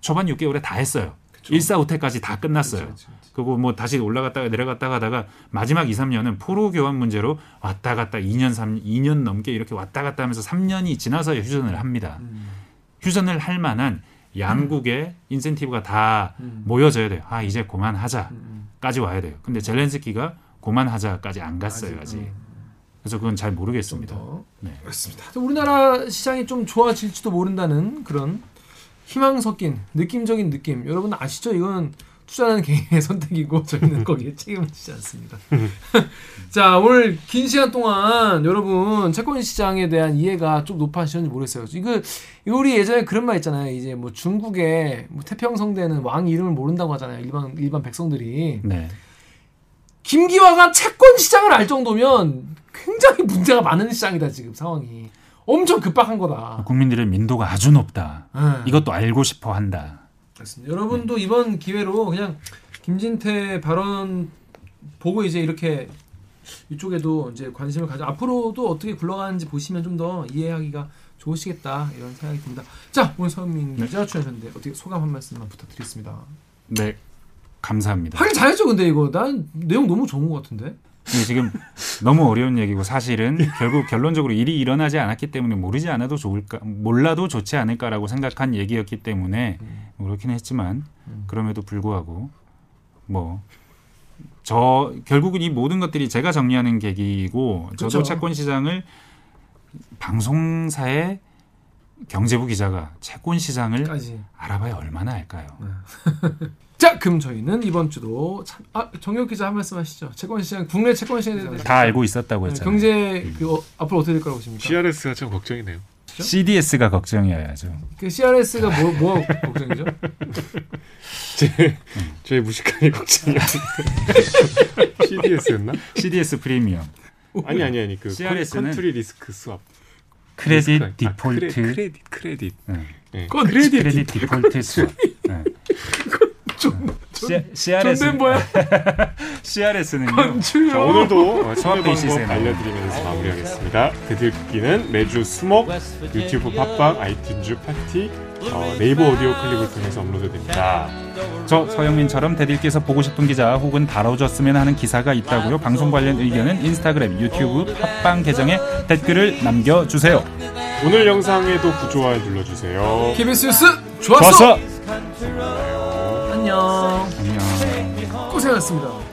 초반 6개월에 다 했어요. 일사후퇴까지 다 끝났어요. 그쵸, 그쵸. 그리고 뭐 다시 올라갔다가 내려갔다가 하다가 마지막 2, 3년은 포로 교환 문제로 왔다 갔다 2년 3 2년 넘게 이렇게 왔다 갔다 하면서 3년이 지나서 휴전을 합니다. 음. 휴전을 할 만한 양국의 인센티브가 다 음. 모여져야 돼요. 아 이제 그만하자까지 음. 와야 돼요. 근데 젤렌스키가 그만하자까지 안 갔어요 아직. 음. 그래서 그건 잘 모르겠습니다. 더. 네. 그렇습니다. 우리나라 시장이 좀 좋아질지도 모른다는 그런 희망 섞인 느낌적인 느낌. 여러분 아시죠? 이건 투자하는 개인의 선택이고 저희는 거기에 책임을 지지 않습니다. 자 오늘 긴 시간 동안 여러분 채권 시장에 대한 이해가 좀 높아지셨는지 모르겠어요. 이거 이거 우리 예전에 그런 말 있잖아요. 이제 뭐 중국의 뭐 태평성대는 왕 이름을 모른다고 하잖아요. 일반 일반 백성들이 네. 김기화가 채권 시장을 알 정도면 굉장히 문제가 많은 시장이다 지금 상황이 엄청 급박한 거다. 국민들의 민도가 아주 높다. 네. 이것도 알고 싶어 한다. 그렇습니다. 여러분도 이번 기회로 그냥 김진태 발언 보고 이제 이렇게 이쪽에도 이제 관심을 가져 앞으로도 어떻게 굴러가는지 보시면 좀 더 이해하기가 좋으시겠다 이런 생각이 듭니다. 자 오늘 서민 네. 기자 출연하셨는데 어떻게 소감 한 말씀만 부탁드리겠습니다. 네. 감사합니다. 하긴 잘했죠 근데 이거 난 내용 너무 좋은 것 같은데. 이게 지금 너무 어려운 얘기고 사실은 결국 결론적으로 일이 일어나지 않았기 때문에 모르지 않아도 좋을까 몰라도 좋지 않을까라고 생각한 얘기였기 때문에 뭐 그렇긴 했지만 그럼에도 불구하고 뭐 저 결국은 이 모든 것들이 제가 정리하는 계기이고 저도 그렇죠. 채권 시장을 방송사의 경제부 기자가 채권 시장을 까지. 알아봐야 얼마나 할까요? 자 그럼 저희는 이번 주도 참, 아 정혁 기자 한 말씀 하시죠. 채권 시장 국내 채권 시장에 대해서 다 알고 있었다고 네, 했잖아요. 경제 그 어, 앞으로 어떻게 될 거라고 보십니까? CRS가 참 걱정이네요. CDS가 걱정이어야죠. 그 CRS가 뭐, 뭐 걱정이죠? 제 저의 무식함이 걱정이야. CDS였나? CDS 프리미엄. 아니 아니 아니 그 CRS 는 country risk swap. credit risk. 아, default cre, credit credit. 네. 네. credit credit default swap. 네. C- CRS 뭐야? CRS는요. 자, 오늘도 방법 알려드리면서 마무리하겠습니다. 댓읽기는 매주 수목 유튜브 팟빵 아이튠즈 팟티 어, 네이버 오디오 클립을 통해서 업로드됩니다. 저 서영민처럼 댓읽기에서 보고 싶은 기자 혹은 다뤄줬으면 하는 기사가 있다고요. 방송 관련 의견은 인스타그램, 유튜브, 팟빵 계정에 댓글을 남겨주세요. 오늘 영상에도 구조화 눌러주세요. KBS 뉴스 좋았어. 좋았어. 안녕. 안녕. 고생하셨습니다.